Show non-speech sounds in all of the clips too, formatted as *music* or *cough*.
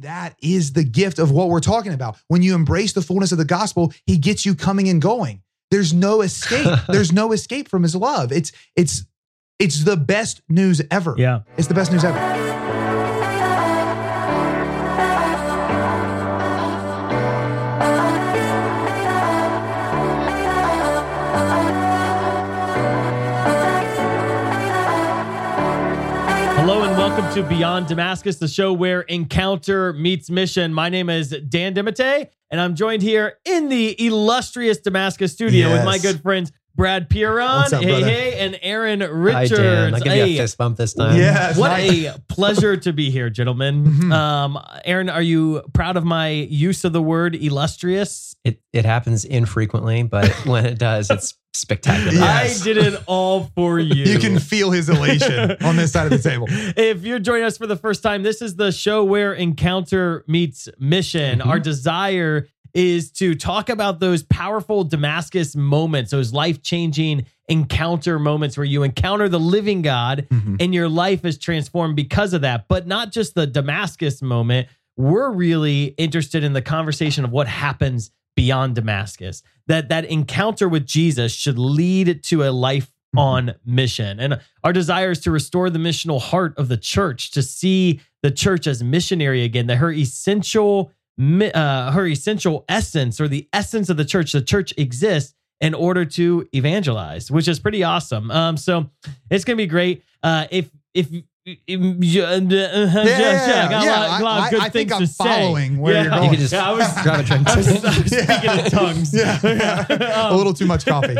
That is the gift of what we're talking about. When you embrace the fullness of the gospel, he gets you coming and going. There's no escape. *laughs* There's no escape from his love. It's it's it's the best news ever. Yeah. It's the best news ever. Welcome to Beyond Damascus, the show where encounter meets mission. My name is Dan DeMatte, and I'm joined here in the illustrious Damascus studio with my good friends Brad Piron, What's up, hey brother? hey, and Aaron Hi, Richards. Dan. I'll give you Hey, a fist bump this time. Yes. what nice. a *laughs* pleasure to be here, gentlemen. Mhm. Um, Aaron, are you proud of my use of the word illustrious? It it happens infrequently, but *laughs* when it does, it's spectacular. Yes. I did it all for *laughs* you. You can feel his elation on this side of the table. If you're joining us for the first time, this is the show where encounter meets mission. Mhm. Our desire is to talk about those powerful Damascus moments, those life changing encounter moments where you encounter the living God Mhm. and your life is transformed because of that. But not just the Damascus moment. We're really interested in the conversation of what happens beyond Damascus. That that encounter with Jesus should lead to a life on mission. And our desire is to restore the missional heart of the church, to see the church as missionary again, that her essential uh, her essential essence or the essence of the church, the church exists in order to evangelize, which is pretty awesome. Um, so it's gonna be great. Uh, if if yeah, uh, yeah, yeah, got a lot, a lot of I- good I think things I'm to say. following where yeah. you're going. You could just Yeah, I was, grab a *laughs* drink. I was, I was speaking in tongues. *laughs* *laughs* Yeah. a Um, little too much coffee.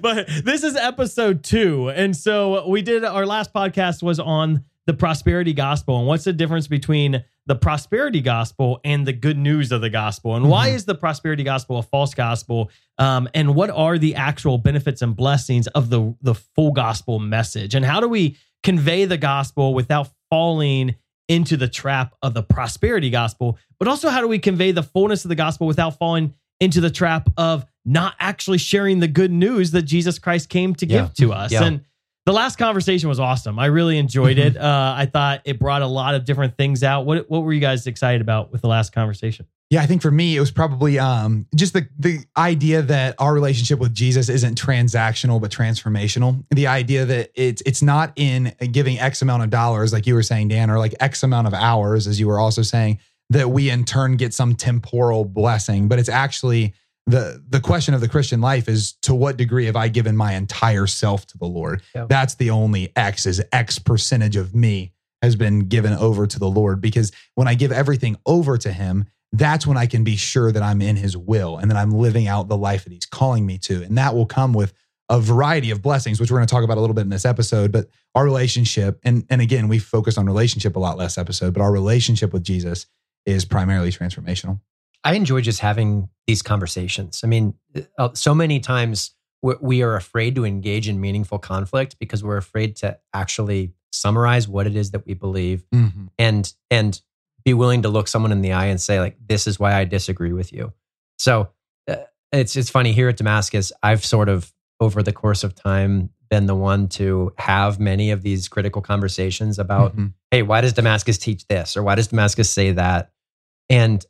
but this is episode two. And so we did our last podcast was on the prosperity gospel and what's the difference between the prosperity gospel and the good news of the gospel and why Mhm. is the prosperity gospel a false gospel um, and what are the actual benefits and blessings of the the full gospel message and how do we convey the gospel without falling into the trap of the prosperity gospel but also how do we convey the fullness of the gospel without falling into the trap of not actually sharing the good news that Jesus Christ came to Yeah. give to us. Yeah. And the last conversation was awesome. I really enjoyed it. Uh, I thought it brought a lot of different things out. What what were you guys excited about with the last conversation? Yeah, I think for me it was probably um just the the idea that our relationship with Jesus isn't transactional but transformational. The idea that it's it's not in giving X amount of dollars like you were saying Dan or like X amount of hours as you were also saying that we in turn get some temporal blessing, but it's actually the the question of the Christian life is to what degree have I given my entire self to the Lord? Yeah. That's the only X is X percentage of me has been given over to the Lord because when I give everything over to him, that's when I can be sure that I'm in his will and that I'm living out the life that he's calling me to. And that will come with a variety of blessings, which we're going to talk about a little bit in this episode. But our relationship, and, and again, we focused on relationship a lot less episode, but our relationship with Jesus is primarily transformational. I enjoy just having these conversations. I mean, uh, so many times we- are afraid to engage in meaningful conflict because we're afraid to actually summarize what it is that we believe and and be willing to look someone in the eye and say like this is why I disagree with you. So uh, it's it's funny here at Damascus I've sort of over the course of time been the one to have many of these critical conversations about Mhm. hey why does Damascus teach this or why does Damascus say that and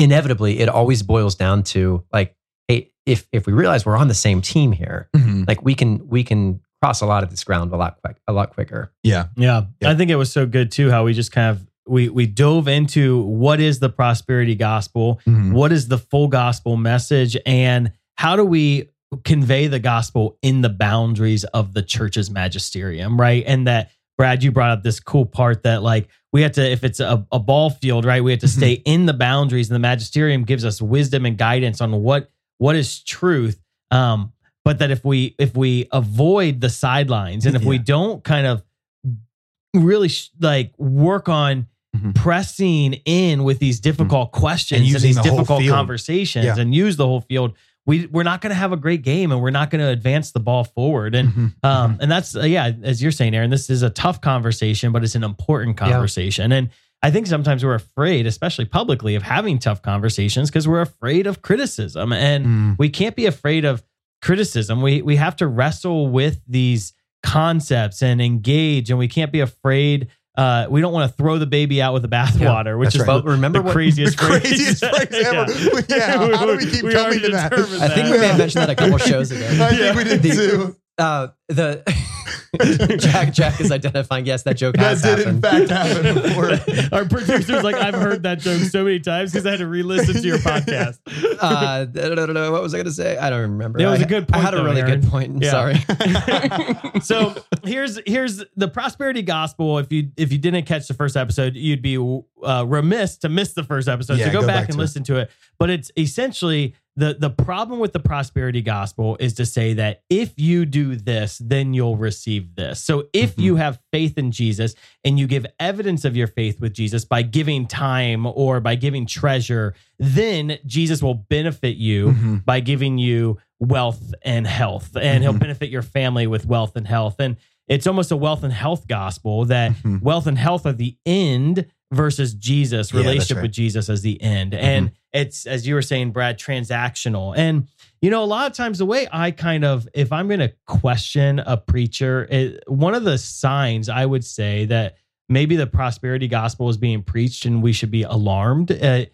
inevitably it always boils down to like hey if if we realize we're on the same team here Mhm. like we can we can cross a lot of this ground a lot quick a lot quicker Yeah. Yeah, Yeah. I think it was so good too how we just kind of we we dove into what is the prosperity gospel, Mhm. what is the full gospel message, and how do we convey the gospel in the boundaries of the church's magisterium, right? And that Brad, you brought up this cool part that like we have to, if it's a, a ball field, right, we have to Mhm. stay in the boundaries, and the magisterium gives us wisdom and guidance on what what is truth. Um, but that if we if we avoid the sidelines and if we don't kind of really sh- like work on Mhm. pressing in with these difficult questions and, using these the difficult conversations Yeah. and use the whole field we we're not going to have a great game and we're not going to advance the ball forward and Mhm. um and that's uh, yeah as you're saying Aaron this is a tough conversation but it's an important Yeah. conversation and I think sometimes we're afraid especially publicly of having tough conversations because we're afraid of criticism and Mm. we can't be afraid of criticism. We we have to wrestle with these concepts and engage, and we can't be afraid uh, we don't want to throw the baby out with the bathwater, which is right. The, remember the what craziest, *laughs* The craziest *laughs* phrase ever. Yeah, how *laughs* do we keep coming already to that? determined I think we may have mentioned that a couple shows ago. I think we did The- too. Uh, the *laughs* Jack Jack is identifying. Yes, that joke That has did in happened. fact happen before. *laughs* Our producer's like, I've heard that joke so many times because I had to re-listen to your *laughs* podcast. uh, I don't know what was I going to say. I don't remember. It was I- a good point. I point, had a really Aaron. good point. I'm Yeah. Sorry. so here's here's the prosperity gospel. If you if you didn't catch the first episode, you'd be uh, remiss to miss the first episode. Yeah, so go, go back, back and to it. listen to it. But it's essentially the the problem with the prosperity gospel is to say that if you do this, then you'll receive this. So if Mhm. you have faith in Jesus and you give evidence of your faith with Jesus by giving time or by giving treasure, then Jesus will benefit you Mhm. by giving you wealth and health and he'll Mhm. benefit your family with wealth and health and it's almost a wealth and health gospel that Mhm. wealth and health are the end versus Jesus Yeah, relationship right. with Jesus as the end and it's as you were saying Brad transactional and you know a lot of times the way I kind of if I'm going to question a preacher it, one of the signs I would say that maybe the prosperity gospel is being preached and we should be alarmed uh,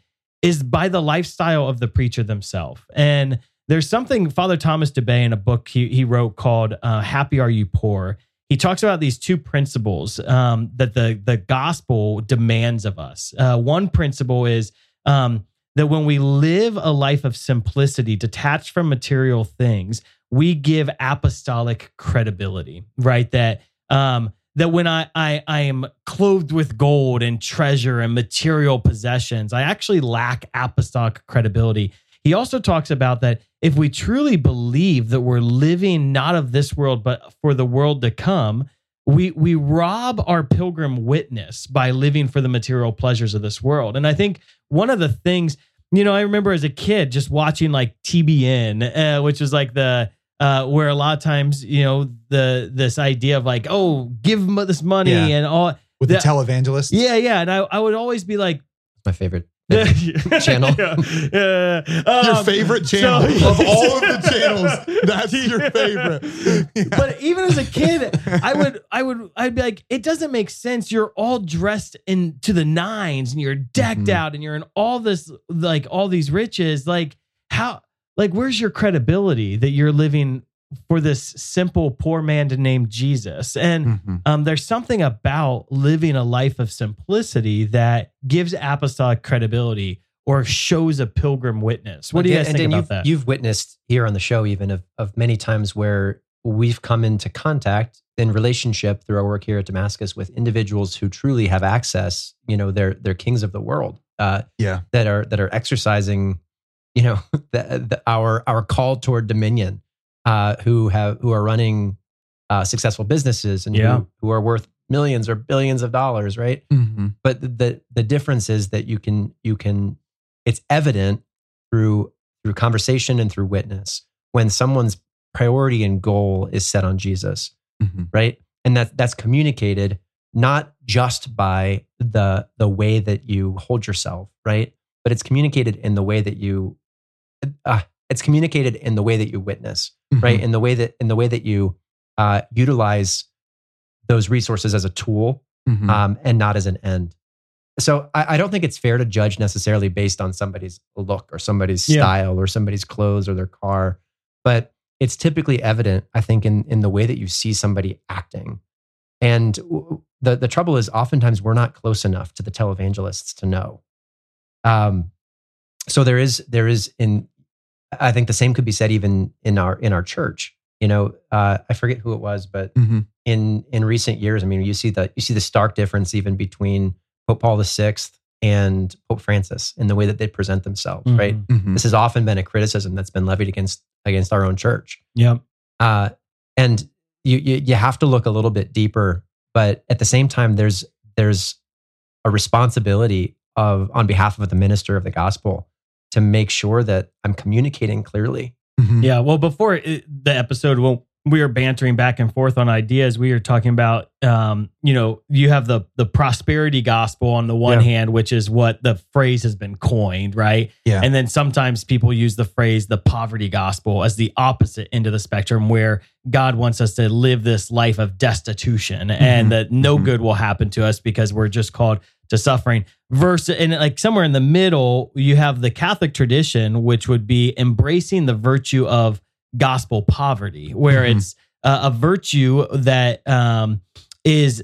is by the lifestyle of the preacher themselves and there's something Father Thomas Dubay in a book he, he wrote called uh, Happy Are You Poor. He talks about these two principles um, that the, the gospel demands of us. Uh, one principle is um, that when we live a life of simplicity, detached from material things, we give apostolic credibility, right? That um, that when I, I I am clothed with gold and treasure and material possessions, I actually lack apostolic credibility. He also talks about that if we truly believe that we're living not of this world but for the world to come, we we rob our pilgrim witness by living for the material pleasures of this world. And I think one of the things, you know, I remember as a kid just watching like TBN, uh, which was like the uh, where a lot of times, you know, the this idea of like, oh, give this money Yeah. and all. With the The- televangelist. Yeah, yeah, and I, I would always be like, My favorite. Channel. channel. Your favorite channel *laughs* Um, so- *laughs* of all of the channels. That's your favorite. *laughs* But even as a kid, I would, I would, I'd be like, it doesn't make sense. You're all dressed in to the nines, and you're decked Mhm. out, and you're in all this, like all these riches. Like how, like where's your credibility that you're living for this simple poor man to name Jesus? And Mhm. um, there's something about living a life of simplicity that gives apostolic credibility or shows a pilgrim witness. What do you guys and think then about you've, that? You've witnessed here on the show even of, of many times where we've come into contact in relationship through our work here at Damascus with individuals who truly have access. You know, they're they're kings of the world. Uh, Yeah. that are that are exercising, you know, *laughs* the, the, our our call toward dominion. Uh, who have who are running uh, successful businesses and Yeah. who, who are worth millions or billions of dollars, right? Mhm. but the, the difference is that you can you can it's evident through through conversation and through witness when someone's priority and goal is set on Jesus Mhm. right and that that's communicated not just by the the way that you hold yourself right but it's communicated in the way that you uh, it's communicated in the way that you witness right in the way that in the way that you uh, utilize those resources as a tool Mhm. um, and not as an end. So I, I don't think it's fair to judge necessarily based on somebody's look or somebody's Yeah. style or somebody's clothes or their car, but it's typically evident, I think, in in the way that you see somebody acting. And w- the the trouble is, oftentimes we're not close enough to the televangelists to know. Um, so there is there is in I think the same could be said even in our in our church. You know, uh, I forget who it was, but Mhm. in in recent years, I mean, you see the you see the stark difference even between Pope Paul VI and Pope Francis in the way that they present themselves. Right. Mhm. Mhm. This has often been a criticism that's been levied against against our own church. Yeah. Uh, and you, you you have to look a little bit deeper, but at the same time, there's there's a responsibility of on behalf of the minister of the gospel to make sure that I'm communicating clearly. Mhm. Yeah. Well, before it, the episode won't we were bantering back and forth on ideas. We were talking about, um, you know, you have the the prosperity gospel on the one Yeah. hand, which is what the phrase has been coined, right? Yeah. And then sometimes people use the phrase the poverty gospel as the opposite end of the spectrum, where God wants us to live this life of destitution and Mhm. that no Mhm. good will happen to us because we're just called to suffering. Versus, and like somewhere in the middle, you have the Catholic tradition, which would be embracing the virtue of gospel poverty, where Mhm. it's uh, a virtue that um, is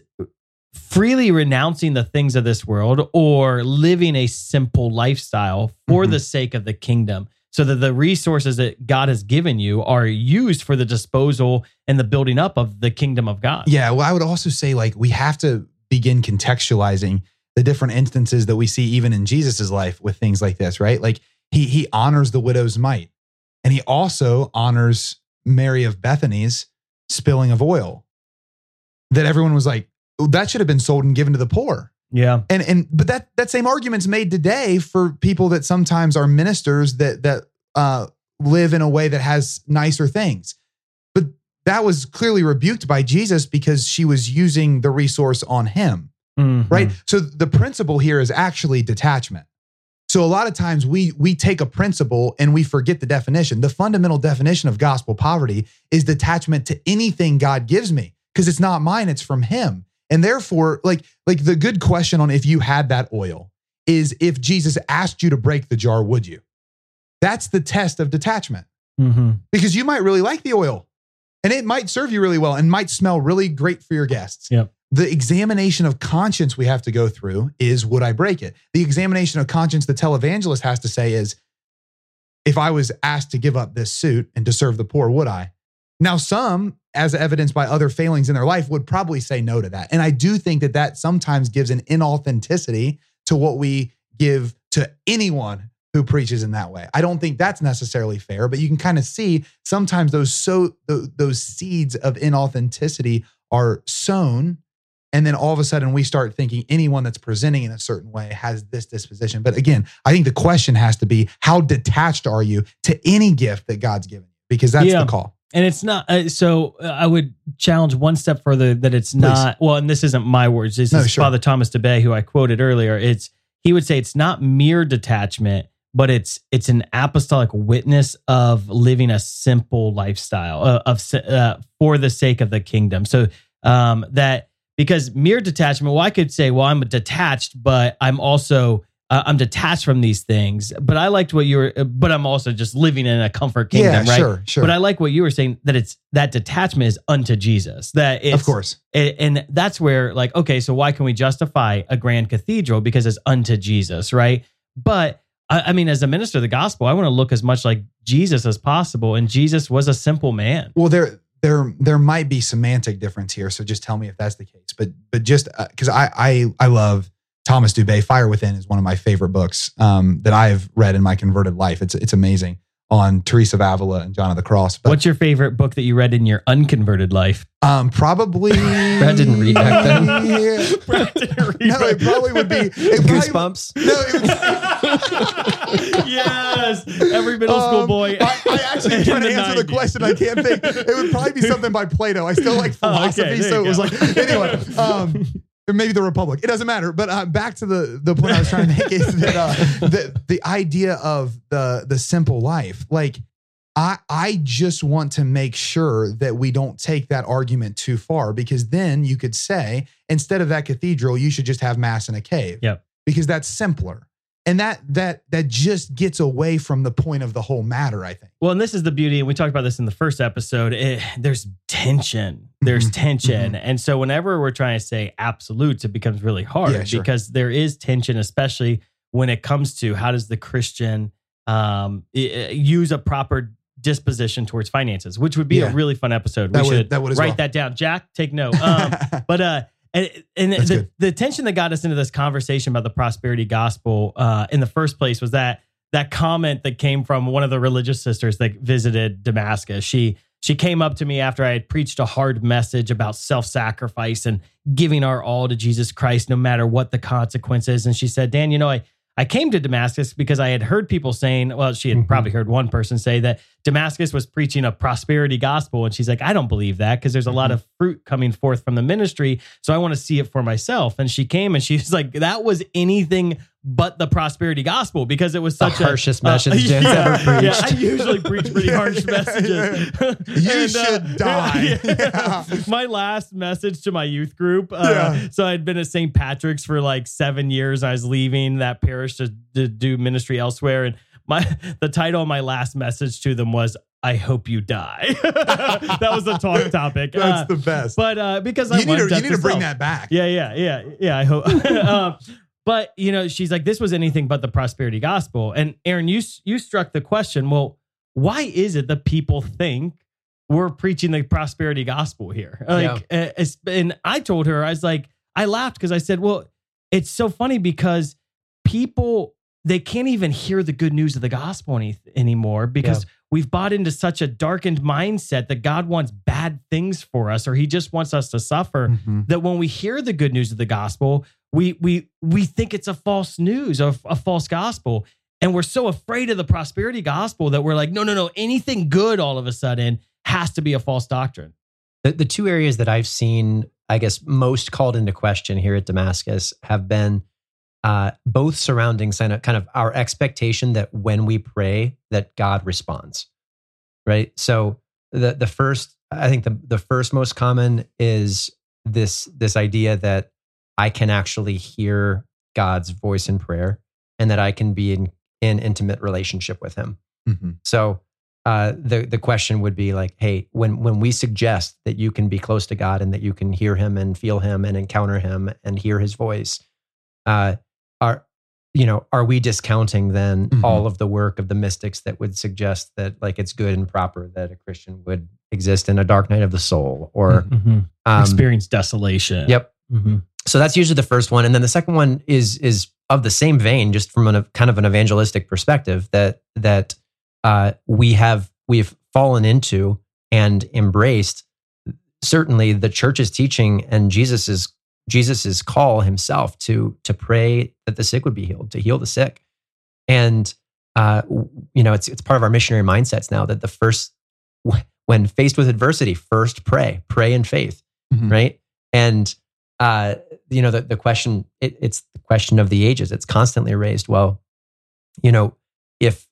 freely renouncing the things of this world or living a simple lifestyle for Mhm. the sake of the kingdom so that the resources that God has given you are used for the disposal and the building up of the kingdom of God. Yeah. Well, I would also say like we have to begin contextualizing the different instances that we see even in Jesus's life with things like this, right? Like he he honors the widow's mite, and he also honors Mary of Bethany's spilling of oil. That everyone was like, "Oh, that should have been sold and given to the poor. Yeah. And and but that that same argument's made today for people that sometimes are ministers that that uh, live in a way that has nicer things. But that was clearly rebuked by Jesus because she was using the resource on him, Mhm. right? So the principle here is actually detachment. So a lot of times we we take a principle and we forget the definition. The fundamental definition of gospel poverty is detachment to anything God gives me because it's not mine, it's from him. And therefore, like like the good question on if you had that oil is if Jesus asked you to break the jar, would you? That's the test of detachment Mhm. because you might really like the oil and it might serve you really well and might smell really great for your guests. Yep. The examination of conscience we have to go through is would I break it? The examination of conscience the televangelist has to say is if I was asked to give up this suit and to serve the poor, would I? Now, some, as evidenced by other failings in their life, would probably say no to that. And I do think that that sometimes gives an inauthenticity to what we give to anyone who preaches in that way. I don't think that's necessarily fair, but you can kind of see sometimes those so those seeds of inauthenticity are sown and then all of a sudden we start thinking anyone that's presenting in a certain way has this disposition. But again, I think the question has to be how detached are you to any gift that God's given? Because that's Yeah. the call. And it's not uh, so. uh, I would challenge one step further that it's not. Well, and this isn't my words. This No, is sure. Father Thomas Dubay, who I quoted earlier. It's he would say it's not mere detachment, but it's it's an apostolic witness of living a simple lifestyle uh, of uh, for the sake of the kingdom. So um, that because mere detachment. Well, I could say, well, I'm detached, but I'm also uh, I'm detached from these things. But I liked what you were. uh, But I'm also just living in a comfort kingdom, yeah, right? sure, sure. But I like what you were saying that it's that detachment is unto Jesus. That it's, of course. a- and that's where like okay, so why can we justify a grand cathedral because it's unto Jesus, right? But I, I mean, as a minister of the gospel, I want to look as much like Jesus as possible, and Jesus was a simple man. Well, there there there might be semantic difference here, so just tell me if that's the case. But but just because I I I love Thomas Dubay, Fire Within is one of my favorite books um, that I've read in my converted life. It's it's amazing on Teresa of Avila and John of the Cross. But What's your favorite book that you read in your unconverted life? um, probably *laughs* Brad didn't read back *laughs* then. Yeah. No, it probably would be it probably- Goosebumps. No, it would, *laughs* yes, every middle school Um, boy. I, I actually in trying to answer the question. I can't think. It would probably be *laughs* something by Plato. I still like Oh, *laughs* okay, philosophy, so it was go. like anyway. Um, maybe the Republic. It doesn't matter. But uh, back to the the point I was trying to make is that uh, the the idea of the the simple life, like. I, I just want to make sure that we don't take that argument too far because then you could say instead of that cathedral you should just have mass in a cave. Yep. Because that's simpler. And that that that just gets away from the point of the whole matter, I think. Well, and this is the beauty, and we talked about this in the first episode. It, there's tension. There's Mhm, tension. And so, whenever we're trying to say absolutes, it becomes really hard Yeah, sure. because there is tension, especially when it comes to how does the Christian um, use a proper disposition towards finances, which would be Yeah. a really fun episode. That we would- should that would write well. that down. Jack, take note. Um, *laughs* but uh and, and That's the, good. the tension that got us into this conversation about the prosperity gospel uh in the first place was that that comment that came from one of the religious sisters that visited Damascus. She she came up to me after I had preached a hard message about self-sacrifice and giving our all to Jesus Christ no matter what the consequences and she said, "Dan, you know, I I came to Damascus because I had heard people saying, well, she had Mhm. probably heard one person say that Damascus was preaching a prosperity gospel. And she's like, I don't believe that because there's a lot of fruit coming forth from the ministry. So I want to see it for myself. And she came and she's like, that was anything but the prosperity gospel because it was The such a harshest uh, message *laughs* Jen's yeah, ever Yeah, I usually preach pretty *laughs* harsh messages. You should *laughs* die. yeah. My last message to my youth group. Uh. So I'd been at St. Patrick's for like seven years. I was leaving that parish to, to do ministry elsewhere, and my the title of my last message to them was "I hope you die." *laughs* that was the talk topic. *laughs* That's Uh, the best. but uh, because I you need to, you need to bring that back. Yeah, yeah, yeah, yeah. I hope. *laughs* um, but you know, she's like, this was anything but the prosperity gospel. And Aaron, you you struck the question. Well, why is it that people think we're preaching the prosperity gospel here? Like, uh, and I told her, I was like, I laughed because I said, well, it's so funny because people they can't even hear the good news of the gospel any, anymore because we've bought into such a darkened mindset that God wants bad things for us or he just wants us to suffer Mhm. that when we hear the good news of the gospel, we we we think it's a false news or a false gospel. And we're so afraid of the prosperity gospel that we're like, no, no, no, anything good all of a sudden has to be a false doctrine. The, the two areas that I've seen, I guess, most called into question here at Damascus have been uh, both surrounding kind of, kind of our expectation that when we pray, that God responds, right? So the the first, I think the the first most common is this this idea that I can actually hear God's voice in prayer, and that I can be in in intimate relationship with Him. Mhm. So uh, the the question would be like, hey, when when we suggest that you can be close to God and that you can hear Him and feel Him and encounter Him and hear His voice, uh, are you know are we discounting then Mhm. all of the work of the mystics that would suggest that like it's good and proper that a Christian would exist in a dark night of the soul or um, Experience desolation. yep Mhm. so that's usually the first one and then the second one is is of the same vein just from a kind of an evangelistic perspective that that uh, we have we've fallen into and embraced certainly the church's teaching and jesus's jesus's call himself to to pray that the sick would be healed to heal the sick. And uh, you know it's it's part of our missionary mindsets now that the first *laughs* when faced with adversity first pray pray in faith Mhm. right? And uh, you know the, the question it, it's the question of the ages. It's constantly raised well you know if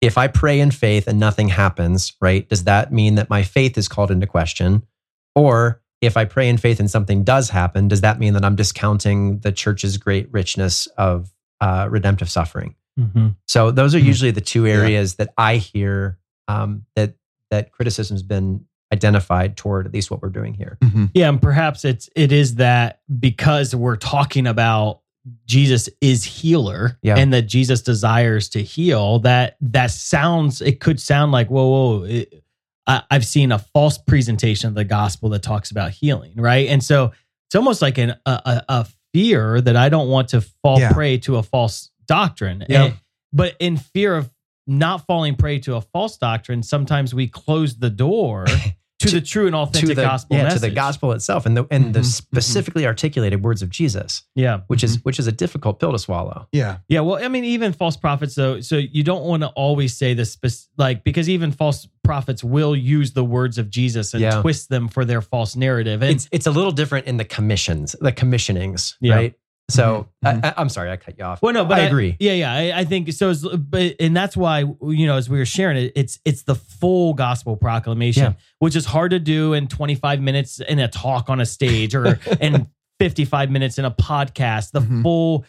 if i pray in faith and nothing happens right does that mean that my faith is called into question? Or if i pray in faith and something does happen does that mean that i'm discounting the church's great richness of uh, redemptive suffering Mhm. so those are Mhm. usually the two areas that i hear um, that that criticism's been identified toward at least what we're doing here Mhm. Yeah, and perhaps it's it is that because we're talking about Jesus is healer Yeah. and that Jesus desires to heal, that that sounds it could sound like whoa whoa. It, I, I've seen a false presentation of the gospel that talks about healing, right? And so it's almost like an, a, a, a fear that I don't want to fall Yeah. prey to a false doctrine. Yeah. And- but in fear of not falling prey to a false doctrine, sometimes we close the door *laughs* to, To- the true and authentic to the gospel yeah message. to the gospel itself and the and the Mhm, mhm. specifically articulated words of Jesus, Yeah. which is which is a difficult pill to swallow. Yeah. Yeah. Well, I mean, even false prophets, though, so you don't want to always say this, spec- like, because even false prophets will use the words of Jesus and Yeah. twist them for their false narrative. And It's it's a little different in the commissions, the commissionings, Yeah. right? So Mhm, I, I, I'm sorry, I cut you off. well, no, but I agree. Yeah, yeah, I, I think so. But and that's why you know, as we were sharing it, it's it's the full gospel proclamation, Yeah. which is hard to do in 25 minutes in a talk on a stage or *laughs* in 55 minutes in a podcast. The Mhm. full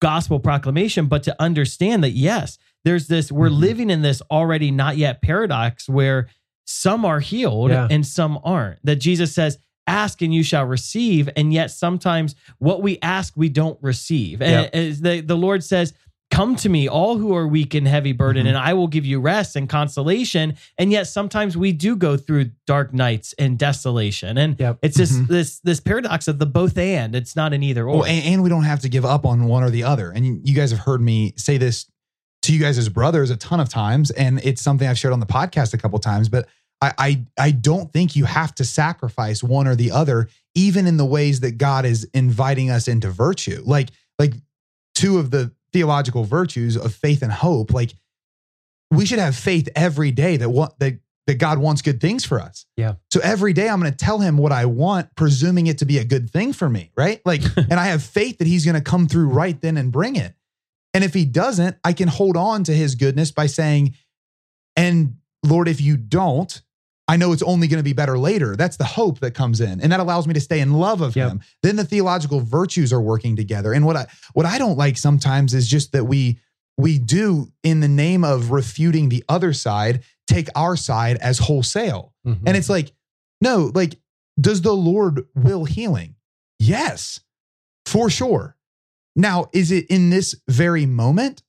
gospel proclamation, but to understand that yes, there's this. We're Mhm. living in this already not yet paradox where some are healed Yeah. and some aren't. That Jesus says. Ask and you shall receive, and yet sometimes what we ask we don't receive. And Yep. as the the Lord says, "Come to me, all who are weak and heavy burdened, Mhm. and I will give you rest and consolation." And yet sometimes we do go through dark nights and desolation, and Yep. it's this Mhm. this this paradox of the both and. It's not an either or. Well, and, and we don't have to give up on one or the other. And you, you guys have heard me say this to you guys as brothers a ton of times, and it's something I've shared on the podcast a couple times. But I, I, I don't think you have to sacrifice one or the other, even in the ways that God is inviting us into virtue. Like, like two of the theological virtues of faith and hope, like we should have faith every day that what that that God wants good things for us. Yeah. So every day I'm going to tell him what I want, presuming it to be a good thing for me, right? Like, *laughs* and I have faith that he's going to come through right then and bring it. And if he doesn't, I can hold on to his goodness by saying, and Lord, if you don't, I know it's only going to be better later. That's the hope that comes in. And that allows me to stay in love of Yep. him. Then the theological virtues are working together. And what I what I don't like sometimes is just that we we do in the name of refuting the other side, take our side as wholesale. Mhm. And it's like, no, like, does the Lord will healing? Yes, for sure. Now, is it in this very moment?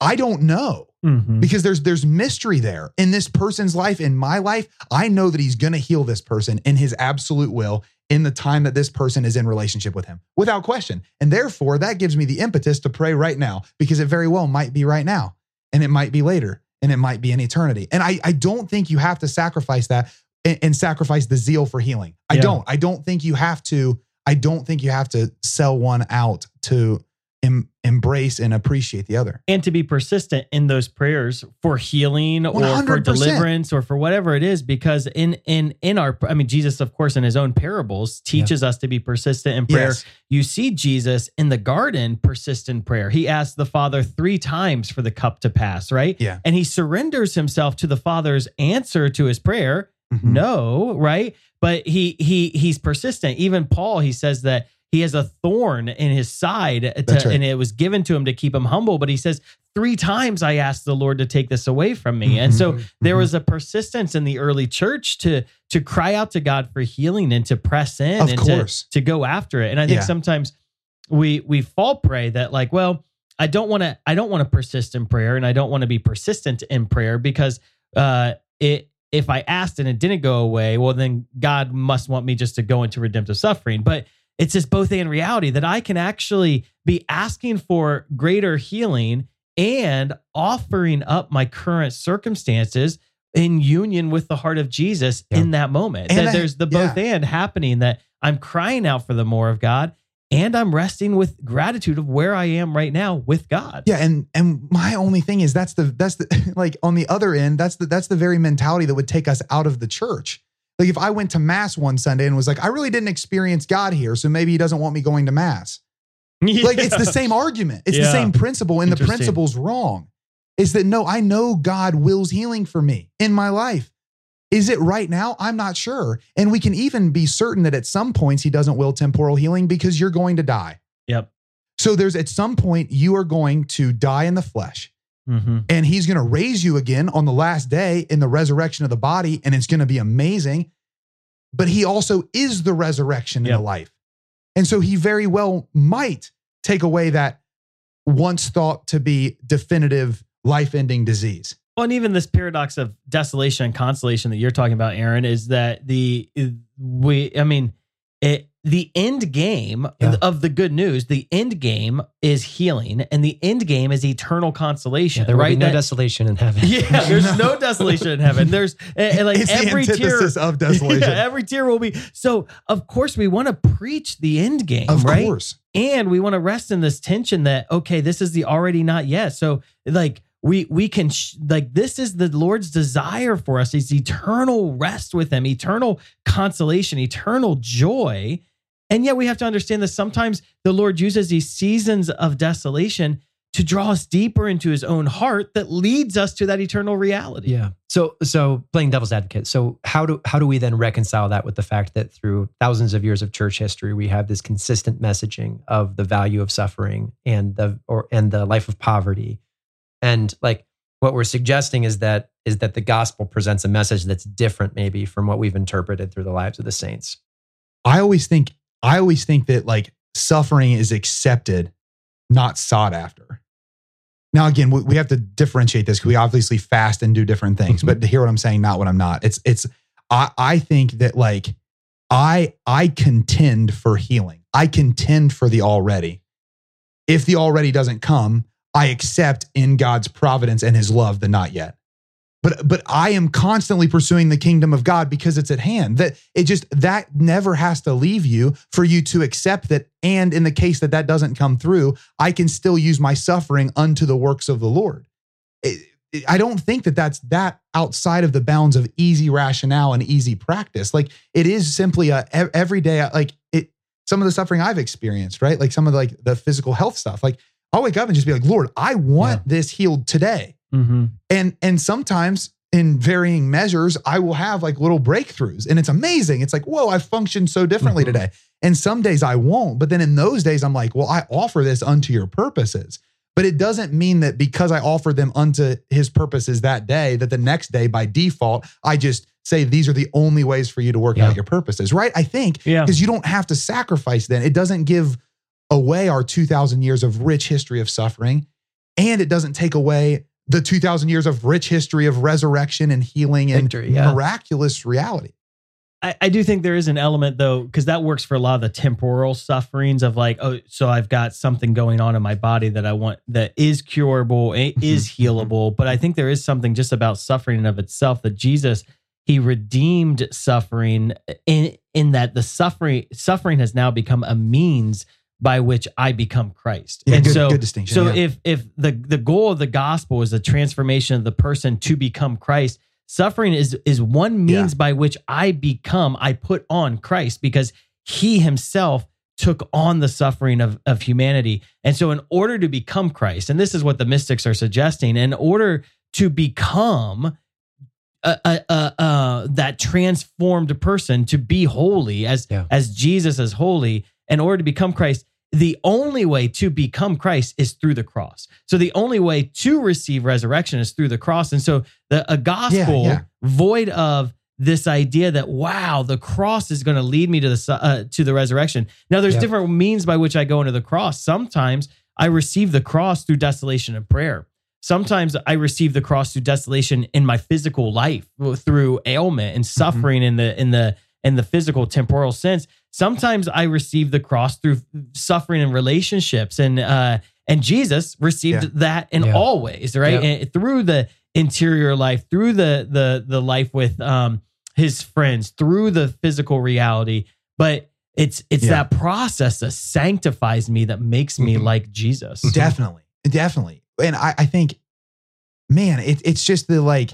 I don't know Mhm. because there's there's mystery there in this person's life in my life. I know that he's going to heal this person in his absolute will in the time that this person is in relationship with him without question. And therefore that gives me the impetus to pray right now because it very well might be right now and it might be later and it might be in eternity. And i i don't think you have to sacrifice that and, and sacrifice the zeal for healing. I Yeah. don't. I don't think you have to i don't think you have to sell one out to em, embrace and appreciate the other and to be persistent in those prayers for healing or for 100%. deliverance or for whatever it is because in in in our i mean jesus of course in his own parables teaches us to be persistent in prayer Yes. you see jesus in the garden persistent prayer he asked the father three times for the cup to pass right Yeah. and he surrenders himself to the father's answer to his prayer Mhm. no right but he he he's persistent even paul he says that he has a thorn in his side to, right. and it was given to him to keep him humble but he says three times i asked the lord to take this away from me and so Mhm. there Mhm. was a persistence in the early church to to cry out to god for healing and to press in Of and course. to to go after it and i think Yeah. sometimes we we fall prey that like well i don't want to i don't want to persist in prayer and i don't want to be persistent in prayer because uh it if i asked and it didn't go away well then god must want me just to go into redemptive suffering but it's this both and reality that i can actually be asking for greater healing and offering up my current circumstances in union with the heart of jesus Yeah. in that moment And that I- there's the both yeah. and happening that i'm crying out for the more of god and i'm resting with gratitude of where i am right now with god Yeah, and and my only thing is that's the that's the *laughs* like on the other end, that's the that's the very mentality that would take us out of the church. Like if I went to mass one Sunday and was like, I really didn't experience God here, so maybe he doesn't want me going to mass. *laughs* Like it's the same argument. It's the same principle, and the principle's wrong. Is that no, I know God wills healing for me in my life. Is it right now? I'm not sure. And we can even be certain that at some points he doesn't will temporal healing because you're going to die. yep So there's at some point you are going to die in the flesh hmm and he's going to raise you again on the last day in the resurrection of the body and it's going to be amazing. But he also is the resurrection in Yep. the life. And so he very well might take away that once thought to be definitive life-ending disease. Well, and even this paradox of desolation and consolation that you're talking about, Aaron, is that the we, I mean, it, the end game Yeah. of the good news, the end game is healing, and the end game is eternal consolation. Yeah, there right? no That- desolation in heaven. yeah, *laughs* there's no desolation in heaven. There's and, and like it's every tier. of *laughs* desolation Yeah, every tier will be so. Of course, we want to preach the end game, of right? course and we want to rest in this tension that okay this is the already not yet so like we we can sh- like this is the lord's desire for us is eternal rest with him eternal consolation eternal joy and yet we have to understand that sometimes the lord uses these seasons of desolation to draw us deeper into his own heart that leads us to that eternal reality Yeah. So so playing devil's advocate. So how do how do we then reconcile that with the fact that through thousands of years of church history we have this consistent messaging of the value of suffering and the or and the life of poverty. And like what we're suggesting is that is that the gospel presents a message that's different maybe from what we've interpreted through the lives of the saints. i always think i always think that like suffering is accepted not sought after. Now again we, we have to differentiate this because we obviously fast and do different things mm-hmm. but to hear what i'm saying not what i'm not. It's it's i i think that like i i contend for healing. I contend for the already. If the already doesn't come i accept in god's providence and his love the not yet but but I am constantly pursuing the kingdom of God because it's at hand. That it just that never has to leave you for you to accept that. And in the case that that doesn't come through, I can still use my suffering unto the works of the Lord. It- it- I don't think that that's that outside of the bounds of easy rationale and easy practice. Like it is simply a everyday like it. Some of the suffering I've experienced, right? Like some of the, like the physical health stuff. Like I'll wake up and just be like, Lord, I want this healed today Mm-hmm. and and sometimes in varying measures i will have like little breakthroughs and it's amazing it's like whoa i functioned so differently Mhm. today and some days i won't but then in those days i'm like well i offer this unto your purposes but it doesn't mean that because i offer them unto his purposes that day that the next day by default i just say these are the only ways for you to work Yeah. out your purposes right i think Yeah. because you don't have to sacrifice then it doesn't give away our 2000 years of rich history of suffering and it doesn't take away the 2000 years of rich history of resurrection and healing and Victory, yeah. miraculous reality I, I do think there is an element though, because that works for a lot of the temporal sufferings of like, oh, so I've got something going on in my body that I want that is curable, it is Mhm, mhm. healable. But I think there is something just about suffering in of itself that Jesus he redeemed suffering in in that the suffering suffering has now become a means by which I become Christ. yeah and good, so good distinction so yeah. if if the the goal of the gospel is the transformation of the person to become Christ, suffering is is one means by which I become, I put on Christ because he himself took on the suffering of, of humanity. And so in order to become Christ, and this is what the mystics are suggesting, in order to become uh, uh, uh, uh, that transformed person to be holy as Yeah. as Jesus is holy, in order to become Christ, the only way to become Christ is through the cross. So the only way to receive resurrection is through the cross. And so the a gospel yeah. void of this idea that wow, the cross is going to lead me to the uh, to the resurrection. Now there's Yeah. different means by which I go into the cross. Sometimes I receive the cross through desolation and prayer. Sometimes I receive the cross through desolation in my physical life through ailment and suffering in the in the in the physical temporal sense. Sometimes I receive the cross through suffering and relationships and uh and Jesus received Yeah. that in Yeah. all ways, right? Yep. And through the interior life, through the the the life with um his friends, through the physical reality, but it's it's Yeah. that process that sanctifies me that makes me Mhm. like Jesus. definitely definitely and i, I think man it, it's just the like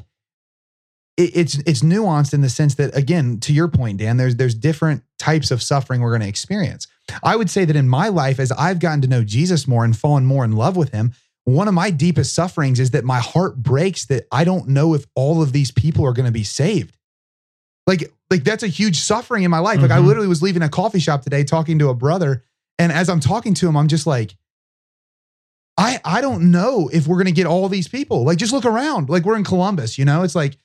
it, it's it's nuanced in the sense that again to your point dan there's there's different types of suffering we're going to experience i would say that in my life as i've gotten to know jesus more and fallen more in love with him one of my deepest sufferings is that my heart breaks that i don't know if all of these people are going to be saved like like that's a huge suffering in my life like i Mhm. literally was leaving a coffee shop today talking to a brother and as i'm talking to him i'm just like I I don't know if we're gonna get all these people. Like, just look around. Like, we're in Columbus, you know. It's like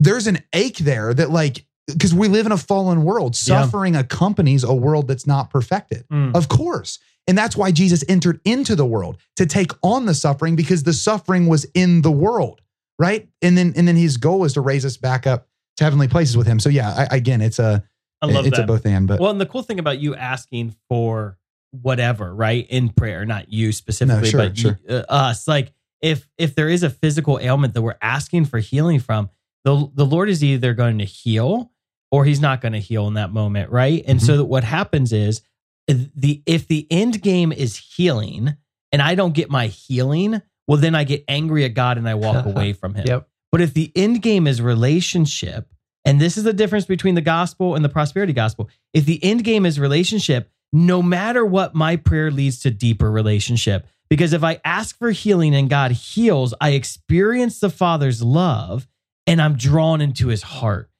there's an ache there that like because we live in a fallen world. Yeah. Suffering accompanies a world that's not perfected, Mm. of course. And that's why Jesus entered into the world to take on the suffering because the suffering was in the world, right? And then and then his goal is to raise us back up to heavenly places with him. So yeah, I, again, it's a I love it's that. a both and. But Well, and the cool thing about you asking for whatever, right, in prayer, not you specifically, sure, but sure. you- uh, us, like if if there is a physical ailment that we're asking for healing from, the the Lord is either going to heal or He's not going to heal in that moment, right? And Mm-hmm. so what happens is the if the end game is healing, and I don't get my healing, well, then I get angry at God and I walk *laughs* away from Him. Yep. But if the end game is relationship, and this is the difference between the gospel and the prosperity gospel, if the end game is relationship, no matter what, my prayer leads to deeper relationship. Because if I ask for healing and God heals, I experience the Father's love and I'm drawn into his heart.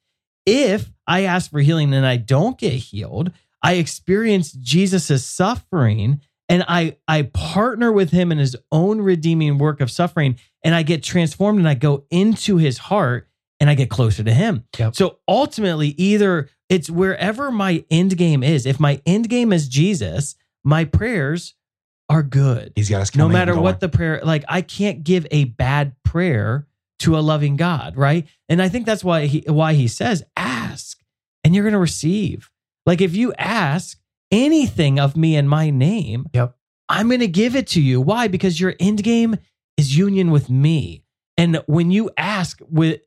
If I ask for healing and I don't get healed, I experience Jesus' suffering and I, I partner with him in his own redeeming work of suffering and I get transformed and I go into his heart and I get closer to him. Yep. So ultimately, either it's wherever my end game is. If my end game is Jesus, my prayers are good. he's got us No matter what the prayer, like I can't give a bad prayer to a loving God, right? And I think that's why he why he says, ask and you're gonna receive. Like if you ask anything of me in my name, Yep. I'm gonna give it to you. Why? Because your end game is union with me. And when you ask with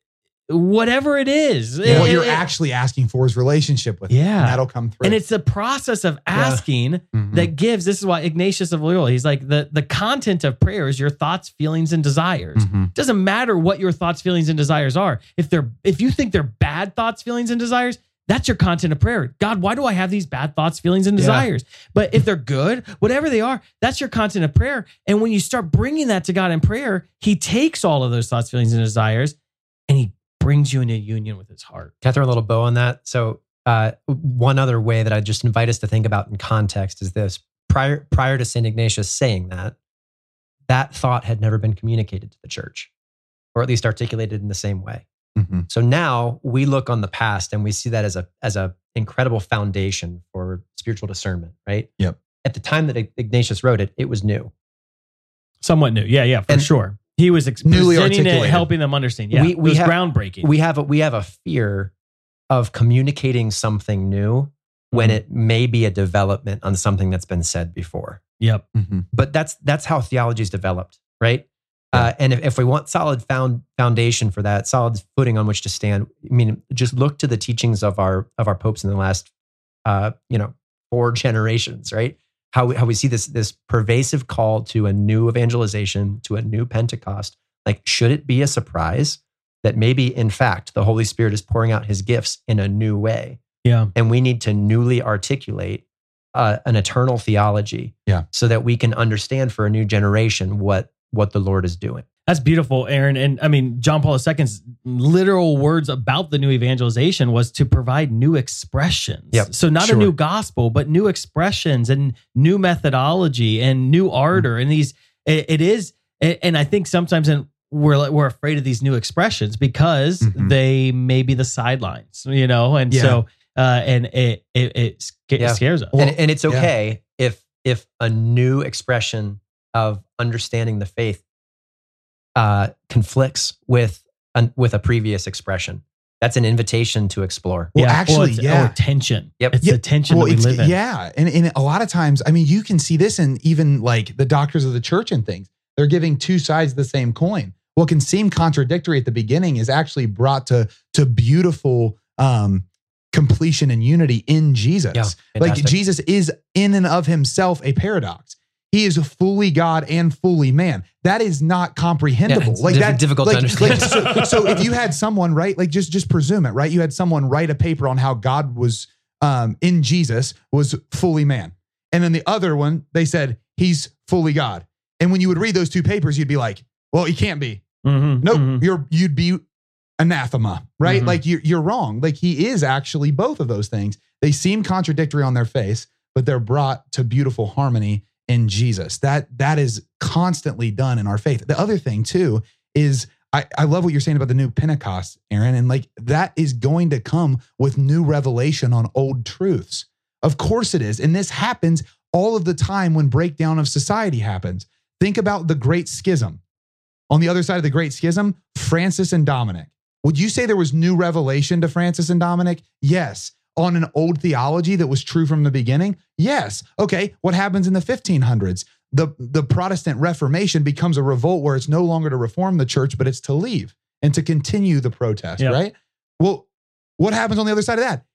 whatever it is, what it- you're it- actually asking for is relationship with him, Yeah. and that'll come through. and it's the process of asking Mhm. that gives. This is why Ignatius of Loyola, he's like the the content of prayer is your thoughts, feelings, and desires. Mhm. doesn't matter what your thoughts, feelings, and desires are. If they're if you think they're bad thoughts, feelings, and desires, that's your content of prayer. God, why do I have these bad thoughts, feelings, and Yeah. desires? But if they're good, whatever they are, that's your content of prayer. And when you start bringing that to God in prayer, He takes all of those thoughts, feelings, and desires, and He brings you into union with His heart. Can I throw a little bow on that? So, uh, one other way that I just invite us to think about in context is this: prior prior to Saint Ignatius saying that, that thought had never been communicated to the church, or at least articulated in the same way. Mhm. So now we look on the past and we see that as a as a incredible foundation for spiritual discernment, right? Yep. At the time that Ignatius wrote it, it was new. Somewhat new, yeah, yeah, for And- sure. He was ex- Newly presenting it, articulated. helping them understand. Yeah, We- it was have- groundbreaking. We have a, we have a fear of communicating something new when Mhm. it may be a development on something that's been said before. yep. Mhm. but that's that's how theology is developed, right? Uh, and if, if we want solid found foundation for that, solid footing on which to stand, I mean, just look to the teachings of our of our popes in the last, uh, you know, four *laughs* generations, right? How we, how we see this this pervasive call to a new evangelization, to a new Pentecost. Like, should it be a surprise that maybe, in fact, the Holy Spirit is pouring out His gifts in a new way? Yeah. and we need to newly articulate uh, an eternal theology Yeah. so that we can understand for a new generation what what the lord is doing That's beautiful, Aaron. And I mean, John Paul II's literal words about the new evangelization was to provide new expressions. Yep, So not sure. a new gospel, but new expressions and new methodology and new ardor. And these, it, it is, and I think sometimes in, we're like- we're afraid of these new expressions because Mhm. they may be the sidelines, you know. And Yeah. so, uh, and it it, it sca- Yeah. scares us. and, and it's yeah. okay if if a new expression of understanding the faith uh, conflicts with an, with a previous expression that's an invitation to explore Well, yeah, actually, or, yeah. or tension. Yep. it's Yeah, the tension that we live in. Yeah. And, and a lot of times, I mean, you can see this in even like the doctors of the church and things. They're giving two sides of the same coin. What can seem contradictory at the beginning is actually brought to to beautiful um completion and unity in Jesus. Yeah, like. Jesus is in and of himself a paradox. He is fully God and fully man. That is not comprehensible. Yeah, like that difficult to like- understand. like, so, *laughs* so if you had someone right, like just just presume it, right? You had someone write a paper on how God was um, in Jesus was fully man, and then the other one they said he's fully God. And when you would read those two papers, you'd be like, well, he can't be. Mm-hmm, Nope, mhm. you're you'd be anathema, right? Mhm. Like you're you're wrong. Like he is actually both of those things. They seem contradictory on their face, but they're brought to beautiful harmony in Jesus. That that is constantly done in our faith. The other thing too is I, I love what you're saying about the new Pentecost, Aaron, and like that is going to come with new revelation on old truths. Of course it is. And this happens all of the time when breakdown of society happens. Think about the Great Schism. On the other side of the Great Schism, Francis and Dominic. Would you say there was new revelation to Francis and Dominic? Yes. On an old theology that was true from the beginning? Yes. Okay. What happens in the 1500s? The, the Protestant Reformation becomes a revolt where it's no longer to reform the church, but it's to leave and to continue the protest, Yep. right? Well, what happens on the other side of that?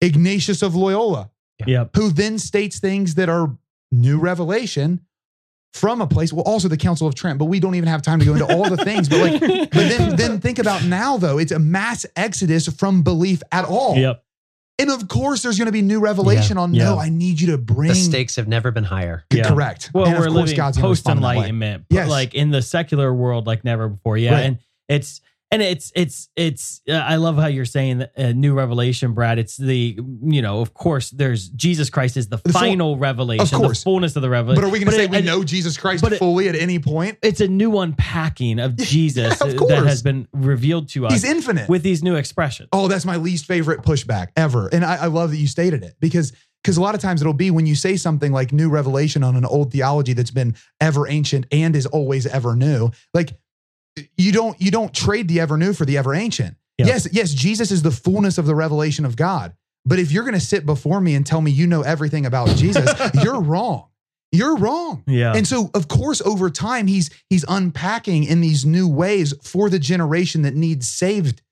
Ignatius of Loyola, Yep. who then states things that are new revelation from a place. Well, also the Council of Trent, but we don't even have time to go into all the things. But like, but then then think about now though, it's a mass exodus from belief at all. Yep. And of course, there's going to be new revelation on Yeah. no. I need you to bring the stakes have never been higher Yeah. correct. Well, and of we're course, living God's post respond in that way. enlightenment, but Yes. like in the secular world, like never before. Yeah, Right. and it's and it's it's it's. Uh, I love how you're saying that, uh, new revelation, Brad. It's the you know, of course, there's Jesus Christ is the, final revelation, of course. the fullness of the revelation. But are we going to say it- we it- know Jesus Christ but it- fully at any point? It's a new unpacking of Jesus of that has been revealed to us He's infinite. with these new expressions. Oh, that's my least favorite pushback ever. And I, I love that you stated it because because a lot of times it'll be when you say something like new revelation on an old theology that's been ever ancient and is always ever new. Like you don't you don't trade the ever new for the ever ancient. Yeah. Yes, yes, Jesus is the fullness of the revelation of God. But if you're going to sit before me and tell me you know everything about *laughs* Jesus, you're wrong. you're wrong. Yeah. And so, of course, over time, he's he's unpacking in these new ways for the generation that needs saved,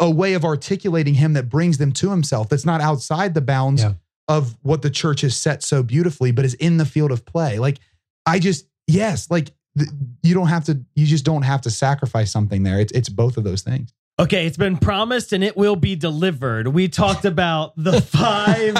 a way of articulating him that brings them to himself. That's not outside the bounds Yeah. of what the church has set so beautifully, but is in the field of play. Like, I just yes, like you don't have to. You just don't have to sacrifice something there. It's it's both of those things. Okay, it's been promised and it will be delivered. We talked about the *laughs* five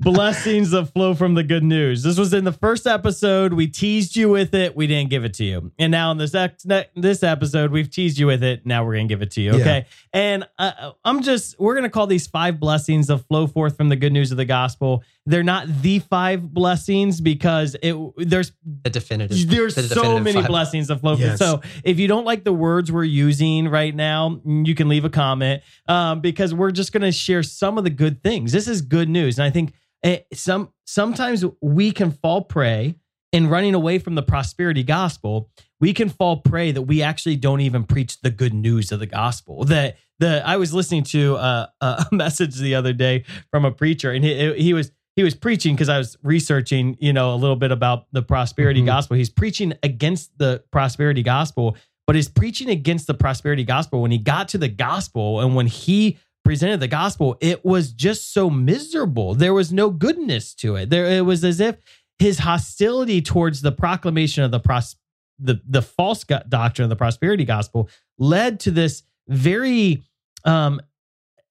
blessings that flow from the good news. This was in the first episode. We teased you with it. We didn't give it to you. And now in this ex- this episode, we've teased you with it. Now we're going to give it to you. Yeah. Okay. And uh, I'm just, we're going to call these five blessings that flow forth from the good news of the gospel. They're not the five blessings because it there's The definitive. there's the so definitive many five. blessings that flow. Yes. So if you don't like the words we're using right now, you can leave a comment um, because we're just going to share some of the good things. This is good news, and I think eh, some sometimes we can fall prey in running away from the prosperity gospel. We can fall prey that we actually don't even preach the good news of the gospel. That the I was listening to uh, a *laughs* message the other day from a preacher, and he he was he was preaching because I was researching, you know, a little bit about the prosperity Mhm. gospel. He's preaching against the prosperity gospel, but he's preaching against the prosperity gospel. When he got to the gospel and when he presented the gospel, it was just so miserable. There was no goodness to it. There, it was as if his hostility towards the proclamation of the pros, the the false doctrine of the prosperity gospel led to this very um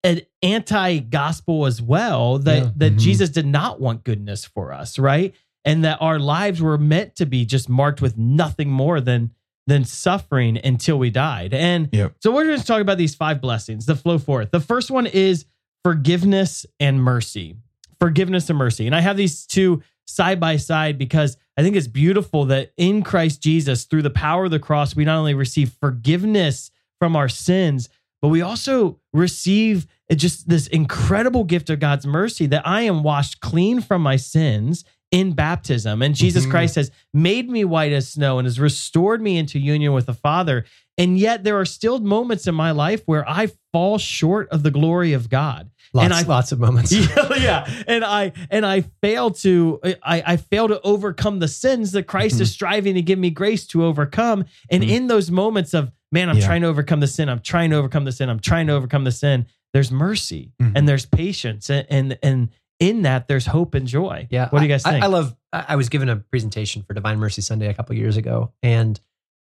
an anti-gospel as well that Yeah. that Mhm. Jesus did not want goodness for us, right? And that our lives were meant to be just marked with nothing more than than suffering until we died. And Yep. so we're going to talk about these five blessings that flow forth. The first one is forgiveness and mercy. Forgiveness and mercy. And I have these two side by side because I think it's beautiful that in Christ Jesus, through the power of the cross, we not only receive forgiveness from our sins, but we also receive just this incredible gift of God's mercy that I am washed clean from my sins in baptism. And Jesus Mhm. Christ has made me white as snow and has restored me into union with the Father. And yet there are still moments in my life where I fall short of the glory of God. Lots, and I- lots of moments. *laughs* yeah, yeah. And I and I fail to I, I fail to overcome the sins that Christ is striving to give me grace to overcome. And Mhm. in those moments of man, I'm Yeah. trying to overcome the sin, I'm trying to overcome the sin, I'm trying to overcome the sin. There's mercy Mhm. and there's patience and and, and in that there's hope and joy. Yeah. What do you guys I- think? I, I love, I I was given a presentation for Divine Mercy Sunday a couple years ago and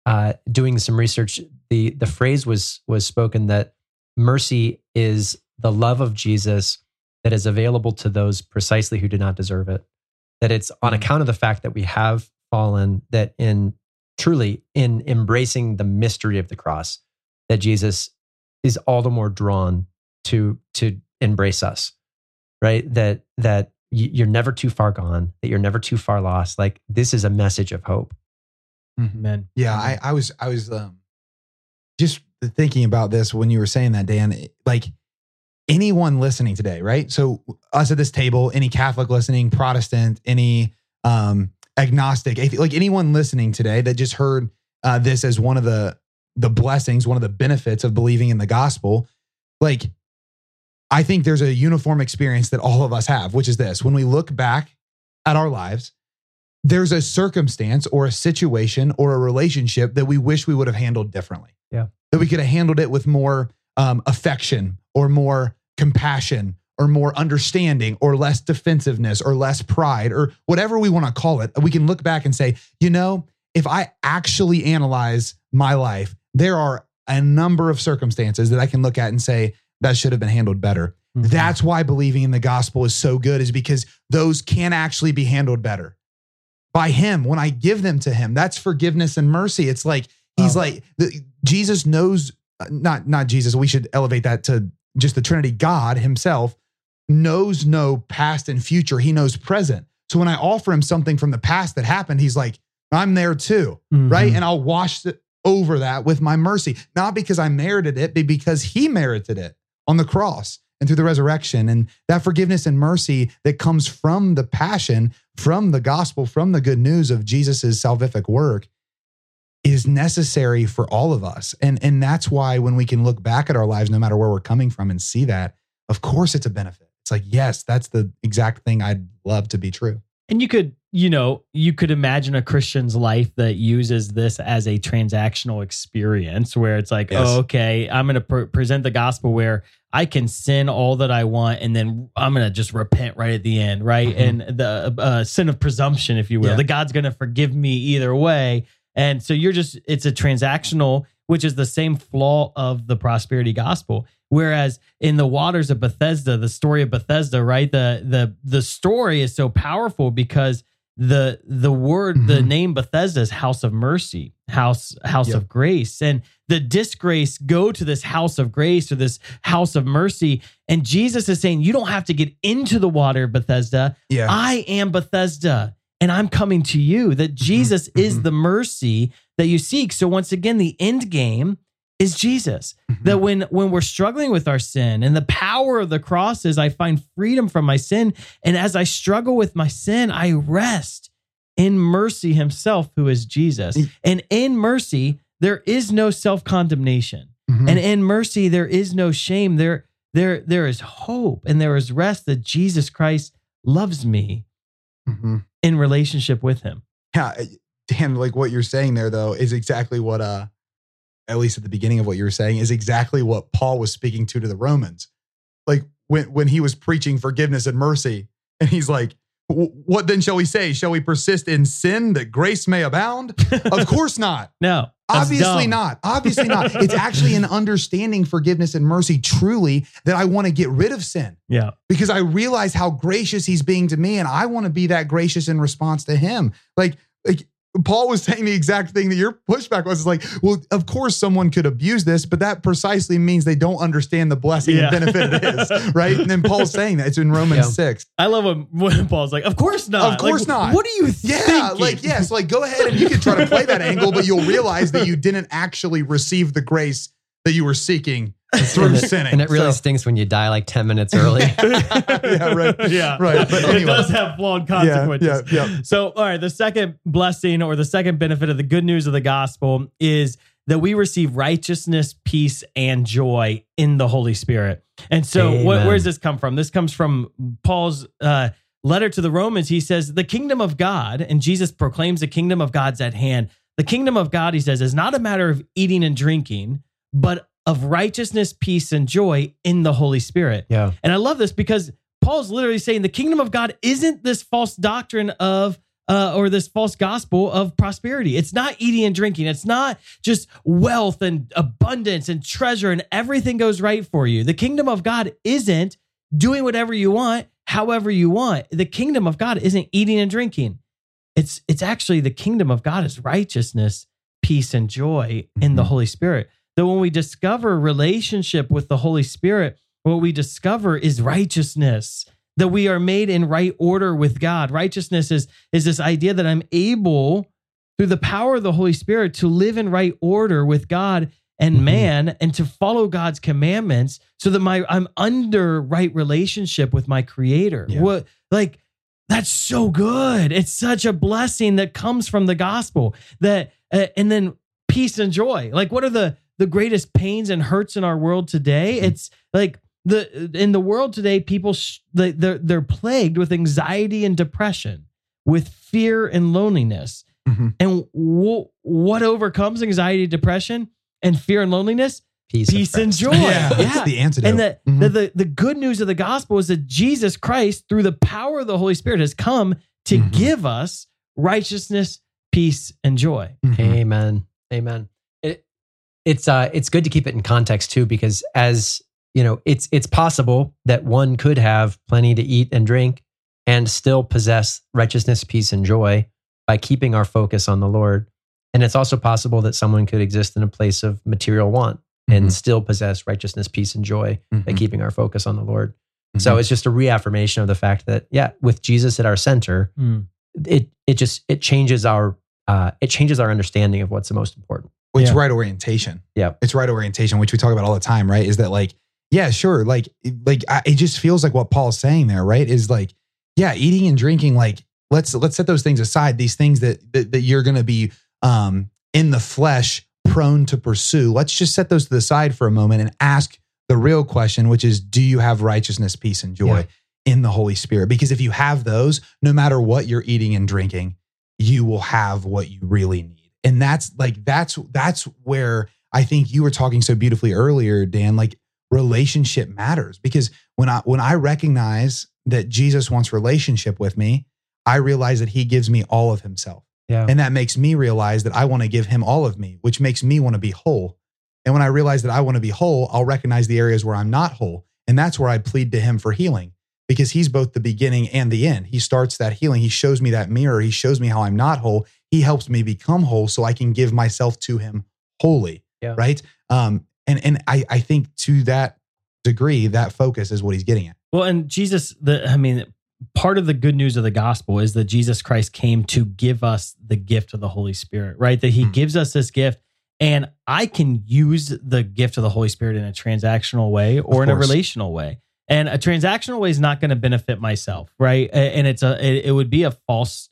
uh, doing some research, the, the phrase was, was spoken that mercy is the love of Jesus that is available to those precisely who do not deserve it. That it's on Mm. account of the fact that we have fallen, that in truly in embracing the mystery of the cross, that Jesus is all the more drawn to, to embrace us right that that you're never too far gone that you're never too far lost like this is a message of hope Amen. Yeah, I, I was I was um just thinking about this when you were saying that, Dan. Like anyone listening today, right? So us at this table, any Catholic listening, Protestant, any um agnostic, like anyone listening today that just heard uh, this as one of the the blessings, one of the benefits of believing in the gospel, like I think there's a uniform experience that all of us have, which is this: when we look back at our lives there's a circumstance or a situation or a relationship that we wish we would have handled differently. Yeah. That we could have handled it with more um, affection or more compassion or more understanding or less defensiveness or less pride or whatever we want to call it. We can look back and say, you know, if I actually analyze my life, there are a number of circumstances that I can look at and say, that should have been handled better. Mhm. That's why believing in the gospel is so good, is because those can actually be handled better by him when I give them to him. That's forgiveness and mercy. It's like he's Oh. like the, Jesus knows uh, not not Jesus. We should elevate that to just the Trinity. God Himself knows no past and future. He knows present. So when I offer him something from the past that happened, he's like, I'm there too, right? Mhm. And I'll wash it over that with my mercy, not because I merited it, but because He merited it on the cross and through the resurrection. And that forgiveness and mercy that comes from the passion, from the gospel, from the good news of Jesus's salvific work is necessary for all of us. And, and that's why when we can look back at our lives, no matter where we're coming from, and see that, of course it's a benefit. It's like, yes, that's the exact thing I'd love to be true. And you could you know, you could imagine a Christian's life that uses this as a transactional experience where it's like, Yes. oh, okay, I'm going to pre- present the gospel where I can sin all that I want and then I'm going to just repent right at the end, right? Mhm. And the uh, sin of presumption, if you will, Yeah. that God's going to forgive me either way. And so you're just, it's a transactional, which is the same flaw of the prosperity gospel. Whereas in the waters of Bethesda, the story of Bethesda, right? The the the story is so powerful because the the word, the Mhm. name Bethesda is house of mercy, house house Yep. of grace. And the disgrace go to this house of grace or this house of mercy. And Jesus is saying, you don't have to get into the water, Bethesda. Yeah. I am Bethesda and I'm coming to you. That Jesus is mhm. the mercy that you seek. So once again, the end game is Jesus. That when when we're struggling with our sin and the power of the cross is I find freedom from my sin. And as I struggle with my sin, I rest in mercy himself, who is Jesus. Mm. And in mercy, there is no self-condemnation. Mhm. And in mercy, there is no shame. There, there, there is hope and there is rest that Jesus Christ loves me Mhm. in relationship with him. Yeah, Dan, like what you're saying there though is exactly what uh at least at the beginning of what you were saying is exactly what Paul was speaking to to the Romans. Like when when he was preaching forgiveness and mercy and he's like what then shall we say? Shall we persist in sin that grace may abound? *laughs* Of course not. No, Obviously dumb. not. Obviously not. It's actually an understanding forgiveness and mercy truly that I want to get rid of sin Yeah. because I realize how gracious he's being to me and I want to be that gracious in response to him. Like like Paul was saying the exact thing that your pushback was is like, well, of course someone could abuse this, but that precisely means they don't understand the blessing Yeah. and benefit it is, *laughs* right? And then Paul's saying that it's in Romans Yeah. 6. I love when, when Paul's like, "Of course not. Of course Like, not. What do you think? Yeah, thinking? like yes, like go ahead and you can try to play that angle, but you'll realize that you didn't actually receive the grace that you were seeking through and, it, sinning. and it really So- stinks when you die like 10 minutes early. *laughs* yeah, right. *laughs* yeah, Right, but it does have flawed consequences. yeah, yeah. So, all right, the second blessing or the second benefit of the good news of the gospel is that we receive righteousness, peace, and joy in the Holy Spirit. And so, what, where does this come from? This comes from Paul's uh, letter to the Romans. He says, The kingdom of God, and Jesus proclaims the kingdom of God's at hand. The kingdom of God, he says, is not a matter of eating and drinking, but of righteousness, peace, and joy in the Holy Spirit. yeah. And I love this because Paul's literally saying the kingdom of God isn't this false doctrine of uh, or this false gospel of prosperity. It's not eating and drinking. It's not just wealth and abundance and treasure and everything goes right for you. The kingdom of God isn't doing whatever you want, however you want. The kingdom of God isn't eating and drinking. It's it's actually the kingdom of God is righteousness, peace, and joy in the Mhm. Holy Spirit. That when we discover relationship with the Holy Spirit, what we discover is righteousness. That we are made in right order with God. Righteousness is is this idea that I'm able through the power of the Holy Spirit to live in right order with God and Mhm. man and to follow God's commandments so that my I'm under right relationship with my creator. Yeah. What like that's so good. It's such a blessing that comes from the gospel. That uh, and then peace and joy. Like what are the the greatest pains and hurts in our world today? Mhm. It's like the in the world today people sh- they- they're they're plagued with anxiety and depression, with fear and loneliness. Mhm. And wh- what overcomes anxiety, depression, and fear and loneliness? Peace, Peace and rest. *laughs* joy. Yeah, Yeah. it's the antidote. And the, Mhm. the, the the good news of the gospel is that Jesus Christ, through the power of the Holy Spirit, has come to Mhm. give us righteousness, peace, and joy. Mhm. Amen. Amen. It, it's uh it's good to keep it in context too because as you know it's it's possible that one could have plenty to eat and drink and still possess righteousness, peace and joy by keeping our focus on the Lord. And it's also possible that someone could exist in a place of material want and Mhm. still possess righteousness, peace and joy by Mhm. keeping our focus on the Lord. Mhm. So it's just a reaffirmation of the fact that yeah, with Jesus at our center, it it just it changes our uh, it changes our understanding of what's the most important. Well, it's Yeah. right orientation. Yeah. It's right orientation, which we talk about all the time, right? Is that like, yeah, sure. Like, like I, it just feels like what Paul's saying there, right? Is like, yeah, eating and drinking, like, let's let's set those things aside. These things that that, that you're gonna be um in the flesh prone to pursue. Let's just set those to the side for a moment and ask the real question, which is, do you have righteousness, peace, and joy? Yeah. in the Holy Spirit. Because if you have those, no matter what you're eating and drinking, you will have what you really need. And that's like that's that's where I think you were talking so beautifully earlier, Dan, like relationship matters. Because when I when I recognize that Jesus wants relationship with me, I realize that he gives me all of himself. Yeah. And that makes me realize that I want to give him all of me, which makes me want to be whole. And when I realize that I want to be whole, I'll recognize the areas where I'm not whole. And that's where I plead to him for healing because he's both the beginning and the end. He starts that healing. He shows me that mirror. He shows me how I'm not whole. He helps me become whole so I can give myself to him wholly. Yeah. Right. Um, and and I, I think to that degree, that focus is what he's getting at. Well, and Jesus, the I mean, part of the good news of the gospel is that Jesus Christ came to give us the gift of the Holy Spirit, right? That he Hmm. gives us this gift. And I can use the gift of the Holy Spirit in a transactional way or in a relational way. And a transactional way is not going to benefit myself, right? And it's a it, it would be a false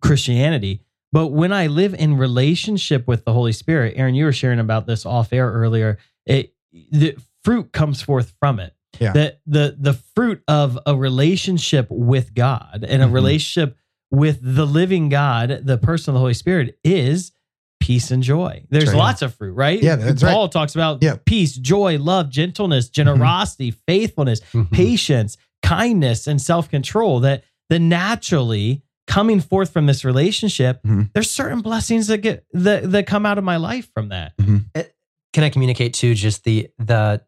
Christianity. But when I live in relationship with the Holy Spirit, Aaron, you were sharing about this off air earlier. It the fruit comes forth from it. Yeah. The the the fruit of a relationship with God and a Mhm. relationship with the living God, the person of the Holy Spirit, is peace and joy. There's right. lots of fruit, right? Yeah, that's right. Paul talks about Yeah. peace, joy, love, gentleness, generosity, faithfulness, Mhm. patience, kindness, and self control. That the naturally coming forth from this relationship, Mhm. there's certain blessings that get that that come out of my life from that. Can I communicate too just the the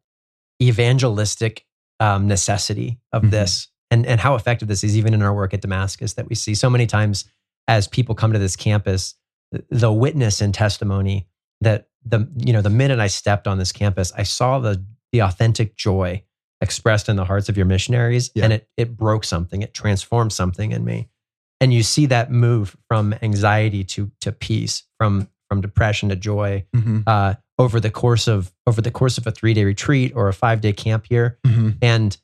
evangelistic um, necessity of Mhm. this and and how effective this is even in our work at Damascus that we see so many times as people come to this campus the witness and testimony that the you know the minute I stepped on this campus I saw the the authentic joy expressed in the hearts of your missionaries Yeah. and it it broke something it transformed something in me and you see that move from anxiety to to peace from from depression to joy Mhm. uh, over the course of over the course of a three day retreat or a five day camp here, Mhm. and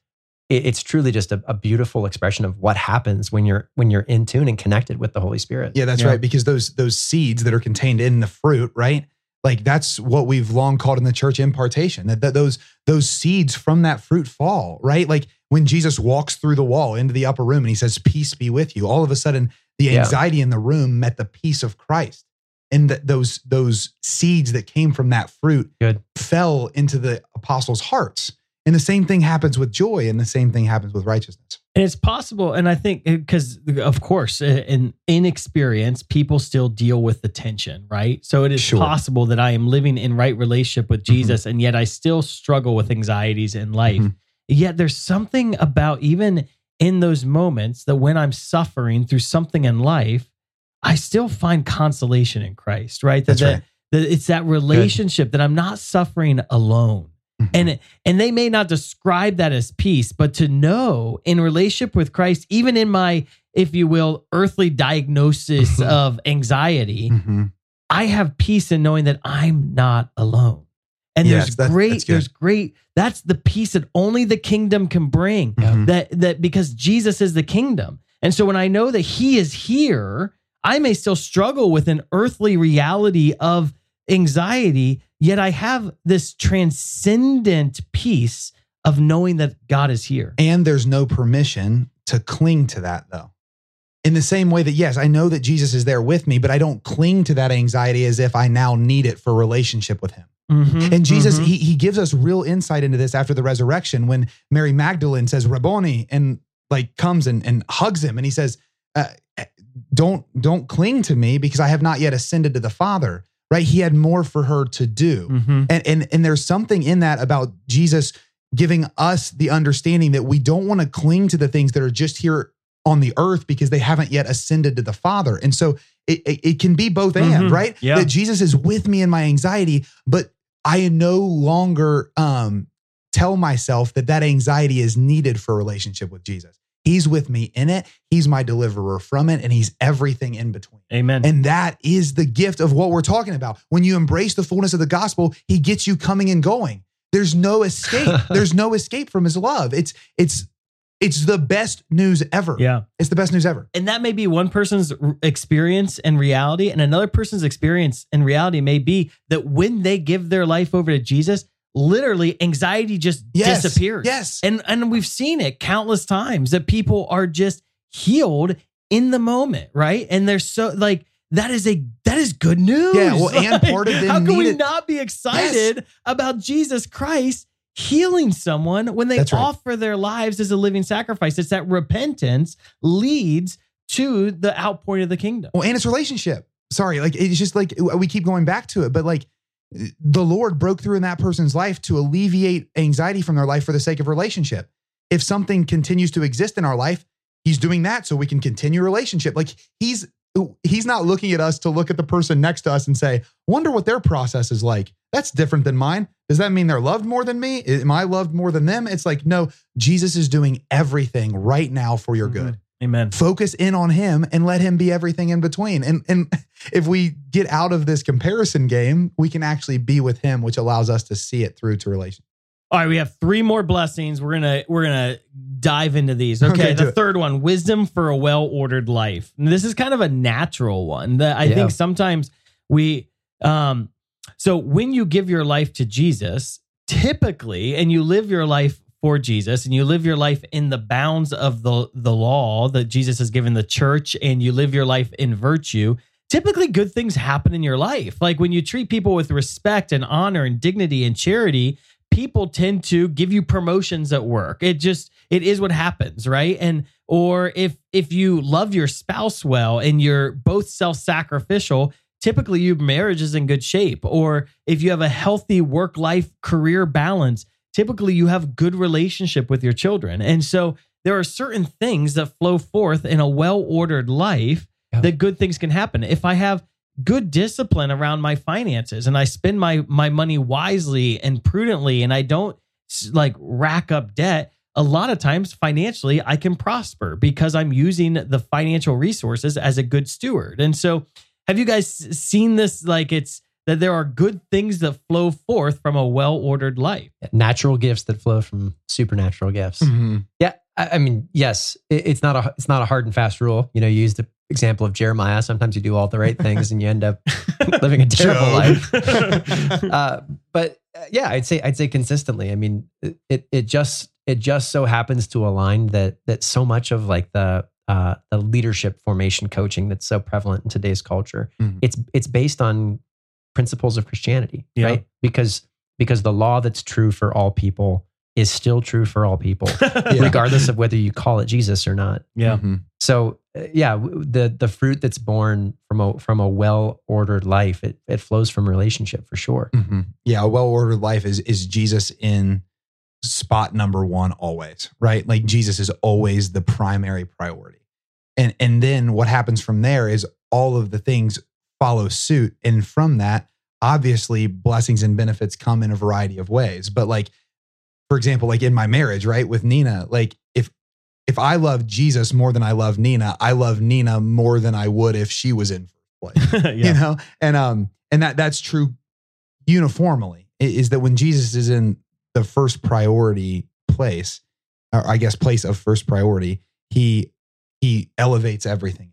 it, it's truly just a, a beautiful expression of what happens when you're when you're in tune and connected with the Holy Spirit. Yeah, that's Yeah. right. Because those those seeds that are contained in the fruit, right? Like that's what we've long called in the church impartation. That, that those those seeds from that fruit fall, right? Like when Jesus walks through the wall into the upper room and he says, "Peace be with you." All of a sudden, the Yeah. anxiety in the room met the peace of Christ, and that those those seeds that came from that fruit Good. fell into the apostles' hearts. And the same thing happens with joy, and the same thing happens with righteousness. And it's possible, and I think because of course, uh, in inexperience, people still deal with the tension, right? So it is Sure. possible that I am living in right relationship with Jesus, and yet I still struggle with anxieties in life. Mhm. Yet there's something about even in those moments that when I'm suffering through something in life, I still find consolation in Christ, right? That, That's that, right. that it's that relationship that I'm not suffering alone. Mhm. And and they may not describe that as peace, but to know in relationship with Christ, even in my, if you will, earthly diagnosis of anxiety, Mhm. I have peace in knowing that I'm not alone. And Yes, there's that's- great, that's there's great, that's the peace that only the kingdom can bring. Mhm. That that because Jesus is the kingdom. And so when I know that he is here, I may still struggle with an earthly reality of anxiety, yet I have this transcendent peace of knowing that God is here. And there's no permission to cling to that, though. In the same way that, yes, I know that Jesus is there with me, but I don't cling to that anxiety as if I now need it for relationship with him. Mhm, And Jesus, mhm. he, he gives us real insight into this after the resurrection when Mary Magdalene says, Rabboni, and like comes and, and hugs him. And he says, uh, don't, don't cling to me because I have not yet ascended to the Father, right? He had more for her to do. Mhm. And, and and there's something in that about Jesus giving us the understanding that we don't want to cling to the things that are just here on the earth because they haven't yet ascended to the Father. And so it, it, it can be both and, Mhm. right? Yeah. That Jesus is with me in my anxiety, but I no longer um, tell myself that that anxiety is needed for a relationship with Jesus. He's with me in it. He's my deliverer from it, and he's everything in between. Amen. And that is the gift of what we're talking about. When you embrace the fullness of the gospel, he gets you coming and going. There's no escape. *laughs* There's no escape from his love. It's it's it's the best news ever. yeah. It's the best news ever. And that may be one person's experience and reality, and another person's experience and reality may be that when they give their life over to Jesus, literally anxiety just Yes. disappears. Yes. And and we've seen it countless times that people are just healed in the moment, right? And they're so like that is a that is good news. Yeah, well, *laughs* and part of them how can we not be excited about Jesus Christ healing someone when they right. offer their lives as a living sacrifice? It's that repentance leads to the outpouring of the kingdom. Well, and it's relationship. Sorry, like it's just like we keep going back to it, but like the Lord broke through in that person's life to alleviate anxiety from their life for the sake of relationship. If something continues to exist in our life, He's doing that so we can continue relationship. Like He's He's not looking at us to look at the person next to us and say, "Wonder what their process is like." That's different than mine. Does that mean they're loved more than me? Am I loved more than them? It's like, no, Jesus is doing everything right now for your mm-hmm. good Amen. focus in on him and let him be everything in between. And and if we get out of this comparison game, we can actually be with him, which allows us to see it through to relation. All right, we have three more blessings. We're gonna we're gonna dive into these. Okay, Okay, the it. third one, wisdom for a well ordered life. And this is kind of a natural one that I Yeah. think sometimes we um so when you give your life to Jesus, typically, and you live your life for Jesus and you live your life in the bounds of the the law that Jesus has given the church and you live your life in virtue, typically good things happen in your life. Like when you treat people with respect and honor and dignity and charity, people tend to give you promotions at work. It just it is what happens, right? And or if if you love your spouse well and you're both self-sacrificial, typically your marriage is in good shape. Or if you have a healthy work-life career balance, typically you have good relationship with your children. And so there are certain things that flow forth in a well-ordered life Yeah. that good things can happen. If I have good discipline around my finances and I spend my my money wisely and prudently and I don't like rack up debt, a lot of times financially I can prosper because I'm using the financial resources as a good steward. And so have you guys seen this like it's that there are good things that flow forth from a well-ordered life? Natural gifts that flow from supernatural gifts. Mm-hmm. Yeah, I, I mean, yes, it, it's not a it's not a hard and fast rule. You know, you use the example of Jeremiah. Sometimes you do all the right things and you end up *laughs* living a terrible life. *laughs* Uh, but uh, yeah, I'd say I'd say consistently. I mean, it- it it just it just so happens to align that that so much of like the uh, the leadership formation coaching that's so prevalent in today's culture, Mhm. it's it's based on principles of Christianity, Yeah. right? Because because the law that's true for all people is still true for all people, *laughs* Yeah. regardless of whether you call it Jesus or not. Yeah. Mm-hmm. So uh, yeah, the the fruit that's born from a from a well ordered life, it it flows from relationship for sure. Mm-hmm. Yeah, a well ordered life is is Jesus in spot number one always, right? Like Jesus is always the primary priority. And and then what happens from there is all of the things follow suit. And from that, obviously blessings and benefits come in a variety of ways. But like, for example, like in my marriage, right, with Nina, like if if I love Jesus more than I love Nina, I love Nina more than I would if she was in first place *laughs* yeah. you know and um and that that's true uniformly is that when jesus is in the first priority place or i guess place of first priority he he elevates everything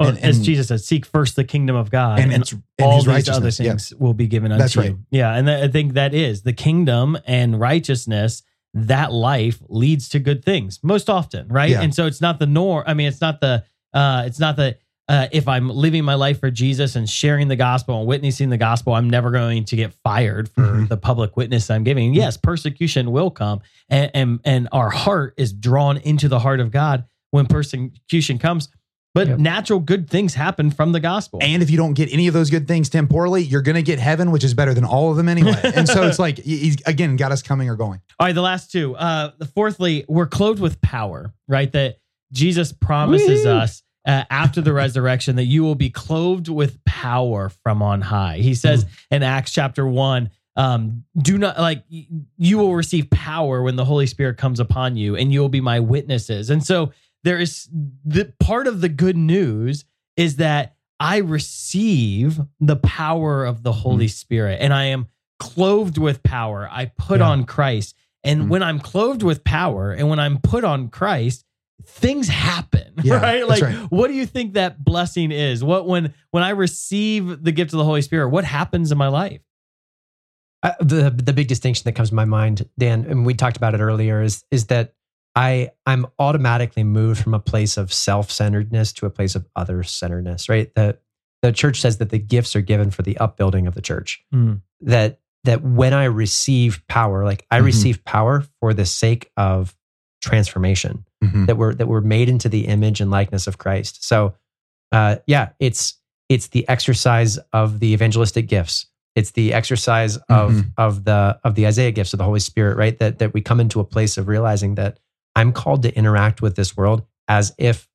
Oh, and, as Jesus said, seek first the kingdom of God and, and, it's and all his these other righteousness yeah. things will be given unto That's you. Yeah, and that, I think that is the kingdom and righteousness. That life leads to good things most often, right? Yeah. And so it's not the norm. I mean, it's not the. Uh, it's not the. Uh, if I'm living my life for Jesus and sharing the gospel and witnessing the gospel, I'm never going to get fired for Mhm. the public witness I'm giving. Yes, persecution will come, and, and and our heart is drawn into the heart of God when persecution comes. But Yep. natural good things happen from the gospel. and if you don't get any of those good things temporally you're gonna get heaven which is better than all of them anyway *laughs* and so it's like he's again got us coming or going All right, the last two. Uh, the fourthly, we're clothed with power, right? That Jesus promises Woo! us uh, after the resurrection that you will be clothed with power from on high. He says in Acts chapter one, um, do not like you will receive power when the Holy Spirit comes upon you, and you will be my witnesses. And so there is the part of the good news is that I receive the power of the Holy Spirit, and I am clothed with power. I put Yeah. on Christ. And Mhm. when I'm clothed with power and when I'm put on Christ, things happen, *laughs* Yeah, right? Like right. what do you think that blessing is? What when when I receive the gift of the Holy Spirit, what happens in my life? Uh, the the big distinction that comes to my mind, Dan, and we talked about it earlier, is is that I I'm automatically moved from a place of self centeredness to a place of other centeredness. Right. The the church says that the gifts are given for the upbuilding of the church. Mm. That that when I receive power, like I Mhm. receive power for the sake of transformation Mhm. that we're that we're made into the image and likeness of Christ. So, uh, yeah, it's it's the exercise of the evangelistic gifts. It's the exercise of Mhm. of the of the Isaiah gifts of the Holy Spirit, right? That that we come into a place of realizing that I'm called to interact with this world as if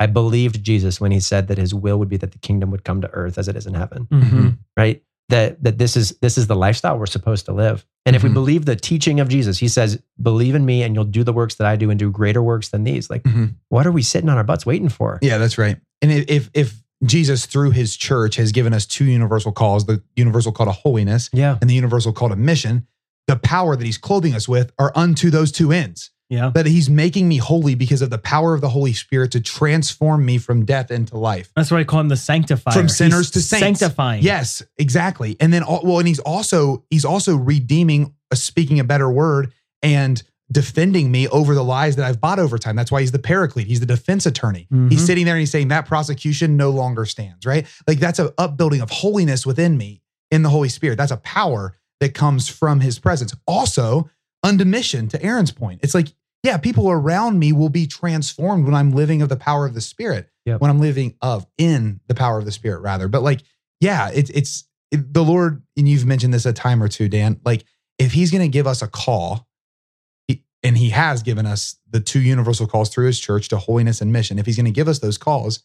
I believed Jesus when he said that his will would be that the kingdom would come to earth as it is in heaven Mhm. right that that this is this is the lifestyle we're supposed to live and if we Mhm. believe the teaching of jesus he says believe in me and you'll do the works that i do and do greater works than these like Mhm. what are we sitting on our butts waiting for Yeah, that's right. And if- if if Jesus through his church has given us two universal calls, the universal call to holiness yeah and the universal call to mission, the power that he's clothing us with are unto those two ends. Yeah. That he's making me holy because of the power of the Holy Spirit to transform me from death into life. That's why I call him the sanctifier. From sinners He's to saints. Sanctifying. Yes, exactly. And then well, and he's also he's also redeeming, uh, speaking a better word, and defending me over the lies that I've bought over time. That's why he's the paraclete. He's the defense attorney. He's Mhm. sitting there and he's saying that prosecution no longer stands. Right? Like that's a upbuilding of holiness within me in the Holy Spirit. That's a power that comes from His presence. Also, unto mission. To Aaron's point, it's like yeah, people around me will be transformed when I'm living of the power of the Spirit. Yep. When I'm living of in the power of the Spirit, rather. But like yeah, it's it's it, the Lord, and you've mentioned this a time or two, Dan. Like, if He's going to give us a call, he, and He has given us the two universal calls through His church to holiness and mission. If He's going to give us those calls,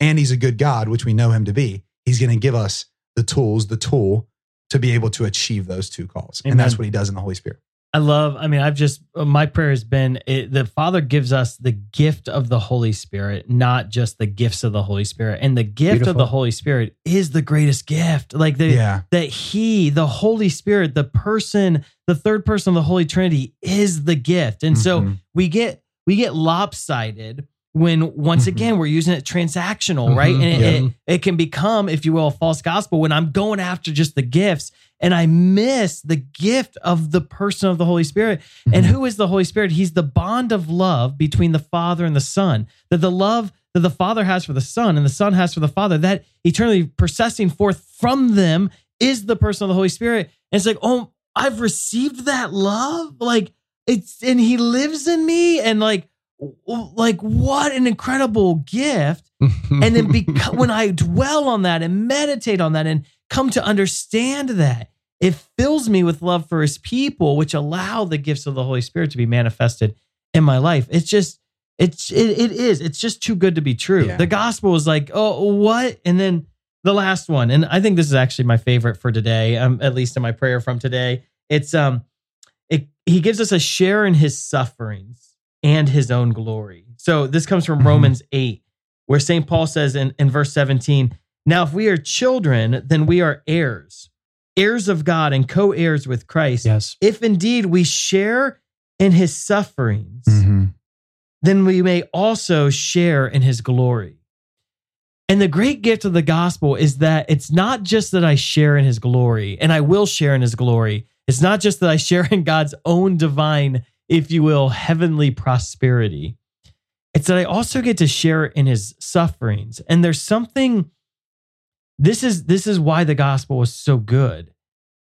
and He's a good God, which we know Him to be, He's going to give us the tools, the tool to be able to achieve those two calls, and that's what He does in the Holy Spirit. I love, I mean, I've just, uh, my prayer has been it, the Father gives us the gift of the Holy Spirit, not just the gifts of the Holy Spirit. And the gift of the Holy Spirit is the greatest gift. Like the, Yeah, that He, the Holy Spirit, the person, the third person of the Holy Trinity is the gift. And so Mhm. we get, we get lopsided when once Mhm. again we're using it transactional, right? Mhm, And it, yeah. it, it can become, if you will, a false gospel when I'm going after just the gifts and I miss the gift of the person of the Holy Spirit. And Mhm. who is the Holy Spirit? He's the bond of love between the Father and the Son. That the love that the Father has for the Son and the Son has for the Father, that eternally processing forth from them is the person of the Holy Spirit. And it's like, oh, I've received that love. Like it's and he lives in me. And like, like what an incredible gift *laughs* and then beca- when I dwell on that and meditate on that and come to understand that, it fills me with love for his people, which allow the gifts of the Holy Spirit to be manifested in my life. It's just, it's, it, it is, it's just too good to be true. Yeah. The gospel is like, oh, what? And then the last one, and I think this is actually my favorite for today, um, at least in my prayer from today. It's, um, it, he gives us a share in his sufferings and his own glory. So this comes from Mhm. Romans 8 where St. Paul says in, in verse 17, Now, if we are children, then we are heirs, heirs of God and co heirs with Christ. yes If indeed we share in his sufferings, Mhm. then we may also share in his glory. And the great gift of the gospel is that it's not just that I share in his glory, and I will share in his glory. It's not just that I share in God's own divine, if you will, heavenly prosperity. It's that I also get to share in his sufferings. And there's something this is this is why the gospel was so good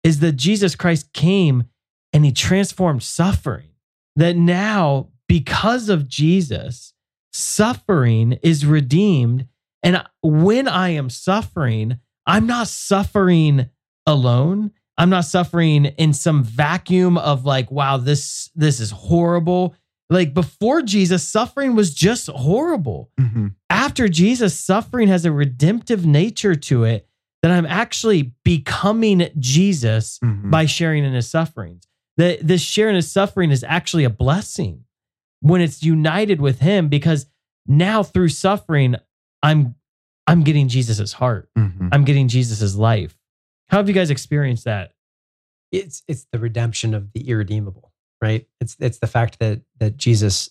is that Jesus Christ came and he transformed suffering. That now because of Jesus, suffering is redeemed and when I am suffering, I'm not suffering alone. I'm not suffering in some vacuum of like, wow, this this is horrible. Like before Jesus, suffering was just horrible. Mhm. After Jesus, suffering has a redemptive nature to it that I'm actually becoming Jesus Mhm. by sharing in his sufferings. That this sharing his suffering is actually a blessing when it's united with him because now through suffering, I'm I'm getting Jesus's heart. Mhm. I'm getting Jesus's life. How have you guys experienced that? it's it's the redemption of the irredeemable right? It's it's the fact that that jesus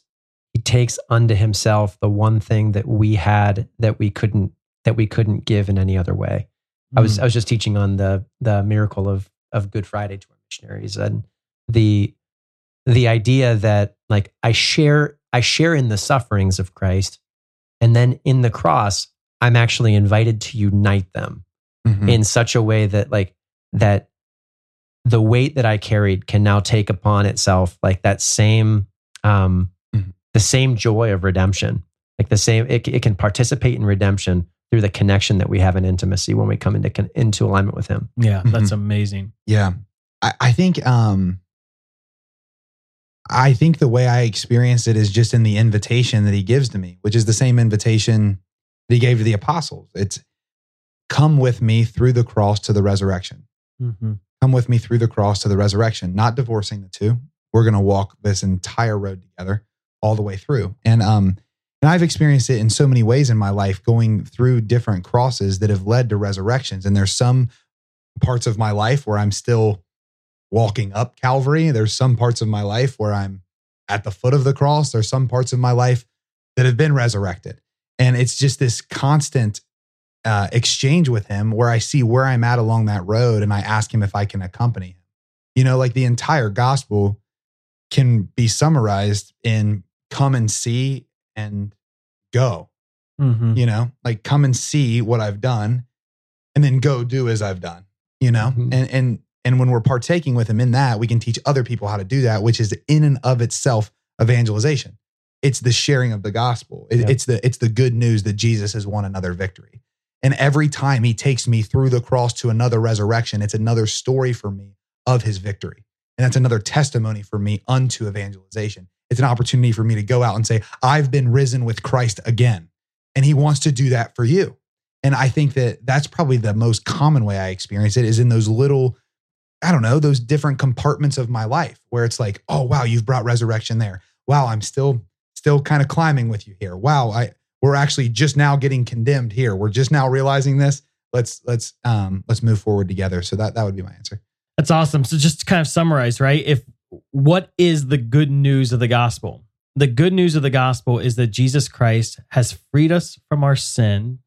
he takes unto himself the one thing that we had that we couldn't that we couldn't give in any other way. I was i was just teaching on the the miracle of of Good Friday to our missionaries, and the the idea that like I share I share in the sufferings of Christ, and then in the cross, I'm actually invited to unite them Mhm. in such a way that like that the weight that I carried can now take upon itself like that same um Mhm. the same joy of redemption like the same it, it can participate in redemption through the connection that we have in intimacy when we come into into alignment with him Yeah, that's amazing. Yeah. I, I think um I think the way I experience it is just in the invitation that he gives to me, which is the same invitation that he gave to the apostles. It's come with me through the cross to the resurrection. Mm-hmm. Come with me through the cross to the resurrection, not divorcing the two. We're going to walk this entire road together all the way through. And um and I've experienced it in so many ways in my life going through different crosses that have led to resurrections and there's some parts of my life where I'm still walking up Calvary. There's some parts of my life where I'm at the foot of the cross. There's some parts of my life that have been resurrected. And it's just this constant uh, exchange with him where I see where I'm at along that road and I ask him if I can accompany him. You know, like the entire gospel can be summarized in come and see and go Mm-hmm. you know like come and see what i've done and then go do as i've done you know Mhm. and and and when we're partaking with him in that we can teach other people how to do that which is in and of itself evangelization it's the sharing of the gospel It- Yep. it's the it's the good news that jesus has won another victory and every time he takes me through the cross to another resurrection it's another story for me of his victory. And that's another testimony for me unto evangelization. It's an opportunity for me to go out and say i've been risen with christ again and he wants to do that for you. And i think that that's probably the most common way i experience it is in those little i don't know those different compartments of my life where it's like oh wow you've brought resurrection there. Wow i'm still still kind of climbing with you here. Wow i we're actually just now getting condemned here we're just now realizing this let's let's um let's move forward together so that that would be my answer That's awesome. So just to kind of summarize, right? If what is the good news of the gospel? The good news of the gospel is that Jesus Christ has freed us from our sin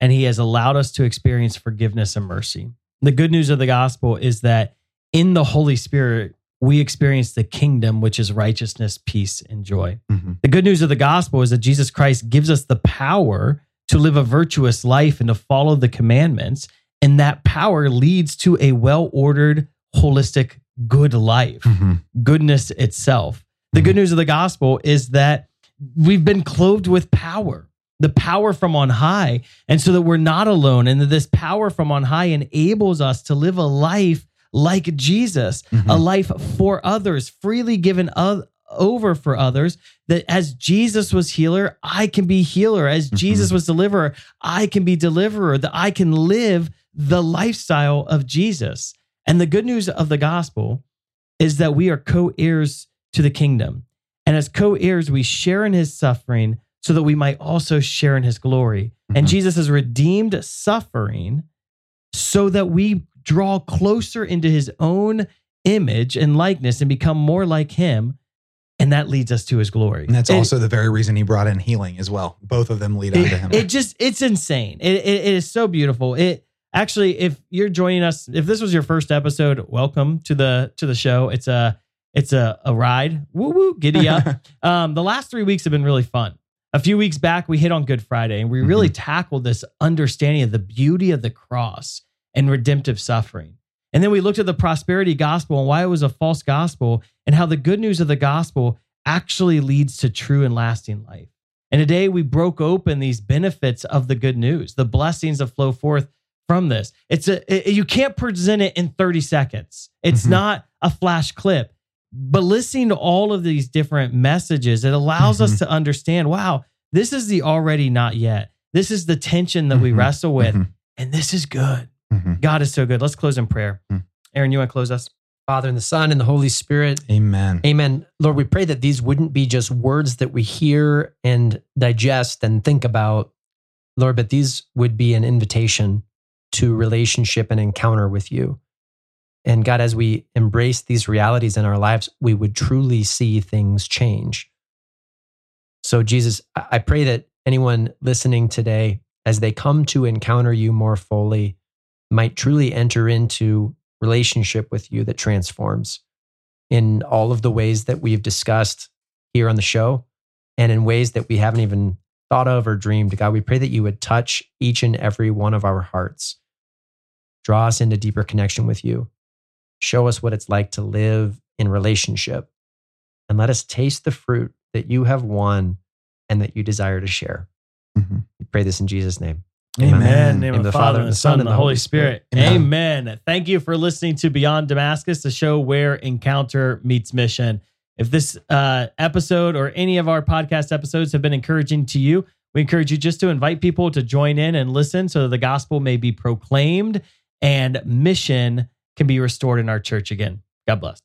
and he has allowed us to experience forgiveness and mercy. The good news of the gospel is that in the Holy Spirit, we experience the kingdom, which is righteousness, peace, and joy. Mm-hmm. The good news of the gospel is that Jesus Christ gives us the power to live a virtuous life and to follow the commandments. And that power leads to a well ordered, holistic, good life, mm-hmm. goodness itself. The good mm-hmm. news of the gospel is that we've been clothed with power, the power from on high. And so that we're not alone, and that this power from on high enables us to live a life like Jesus, Mm-hmm. a life for others, freely given o- over for others. That as Jesus was healer, I can be healer. As Mhm. Jesus was deliverer, I can be deliverer. That I can live the lifestyle of Jesus. And the good news of the gospel is that we are co heirs to the kingdom. And as co heirs, we share in his suffering so that we might also share in his glory. And Mhm. Jesus has redeemed suffering so that we draw closer into his own image and likeness and become more like him. And that leads us to his glory. and that's It- also the very reason he brought in healing as well. Both of them lead unto him. it, it just it's insane. It, it, it is so beautiful. It actually if you're joining us if this was your first episode welcome to the to the show. It's a it's a, a ride. Woo woo giddy up. *laughs* Um the last three weeks have been really fun. A few weeks back we hit on good friday and we really tackled this understanding of the beauty of the cross and redemptive suffering and then we looked at the prosperity gospel and why it was a false gospel and how the good news of the gospel actually leads to true and lasting life and today we broke open these benefits of the good news, the blessings that flow forth from this. It's a it- you can't present it in 30 seconds. It's Mhm. not a flash clip. But listening to all of these different messages, it allows us to understand, wow, this is the already not yet. This is the tension that we Mhm. wrestle with, Mhm. and this is good. Mhm. God is so good. Let's close in prayer. Mhm. Aaron, you want to close us? father and the son and the holy spirit amen Amen. Lord, we pray that these wouldn't be just words that we hear and digest and think about, Lord, but these would be an invitation to relationship and encounter with you. And God, as we embrace these realities in our lives, we would truly see things change. So, Jesus, I pray that anyone listening today, as they come to encounter you more fully, might truly enter into relationship with you that transforms in all of the ways that we've discussed here on the show and in ways that we haven't even thought of or dreamed. God, we pray that you would touch each and every one of our hearts, draw us into deeper connection with you, show us what it's like to live in relationship, and let us taste the fruit that you have won and that you desire to share. Mm-hmm. We pray this in Jesus' name. Amen. Amen. Name of the Father, and the Son, and the Holy Spirit. Amen. Amen. Thank you for listening to Beyond Damascus, the show where encounter meets mission. If this uh, episode or any of our podcast episodes have been encouraging to you, we encourage you just to invite people to join in and listen so that the gospel may be proclaimed and mission can be restored in our church again. God bless.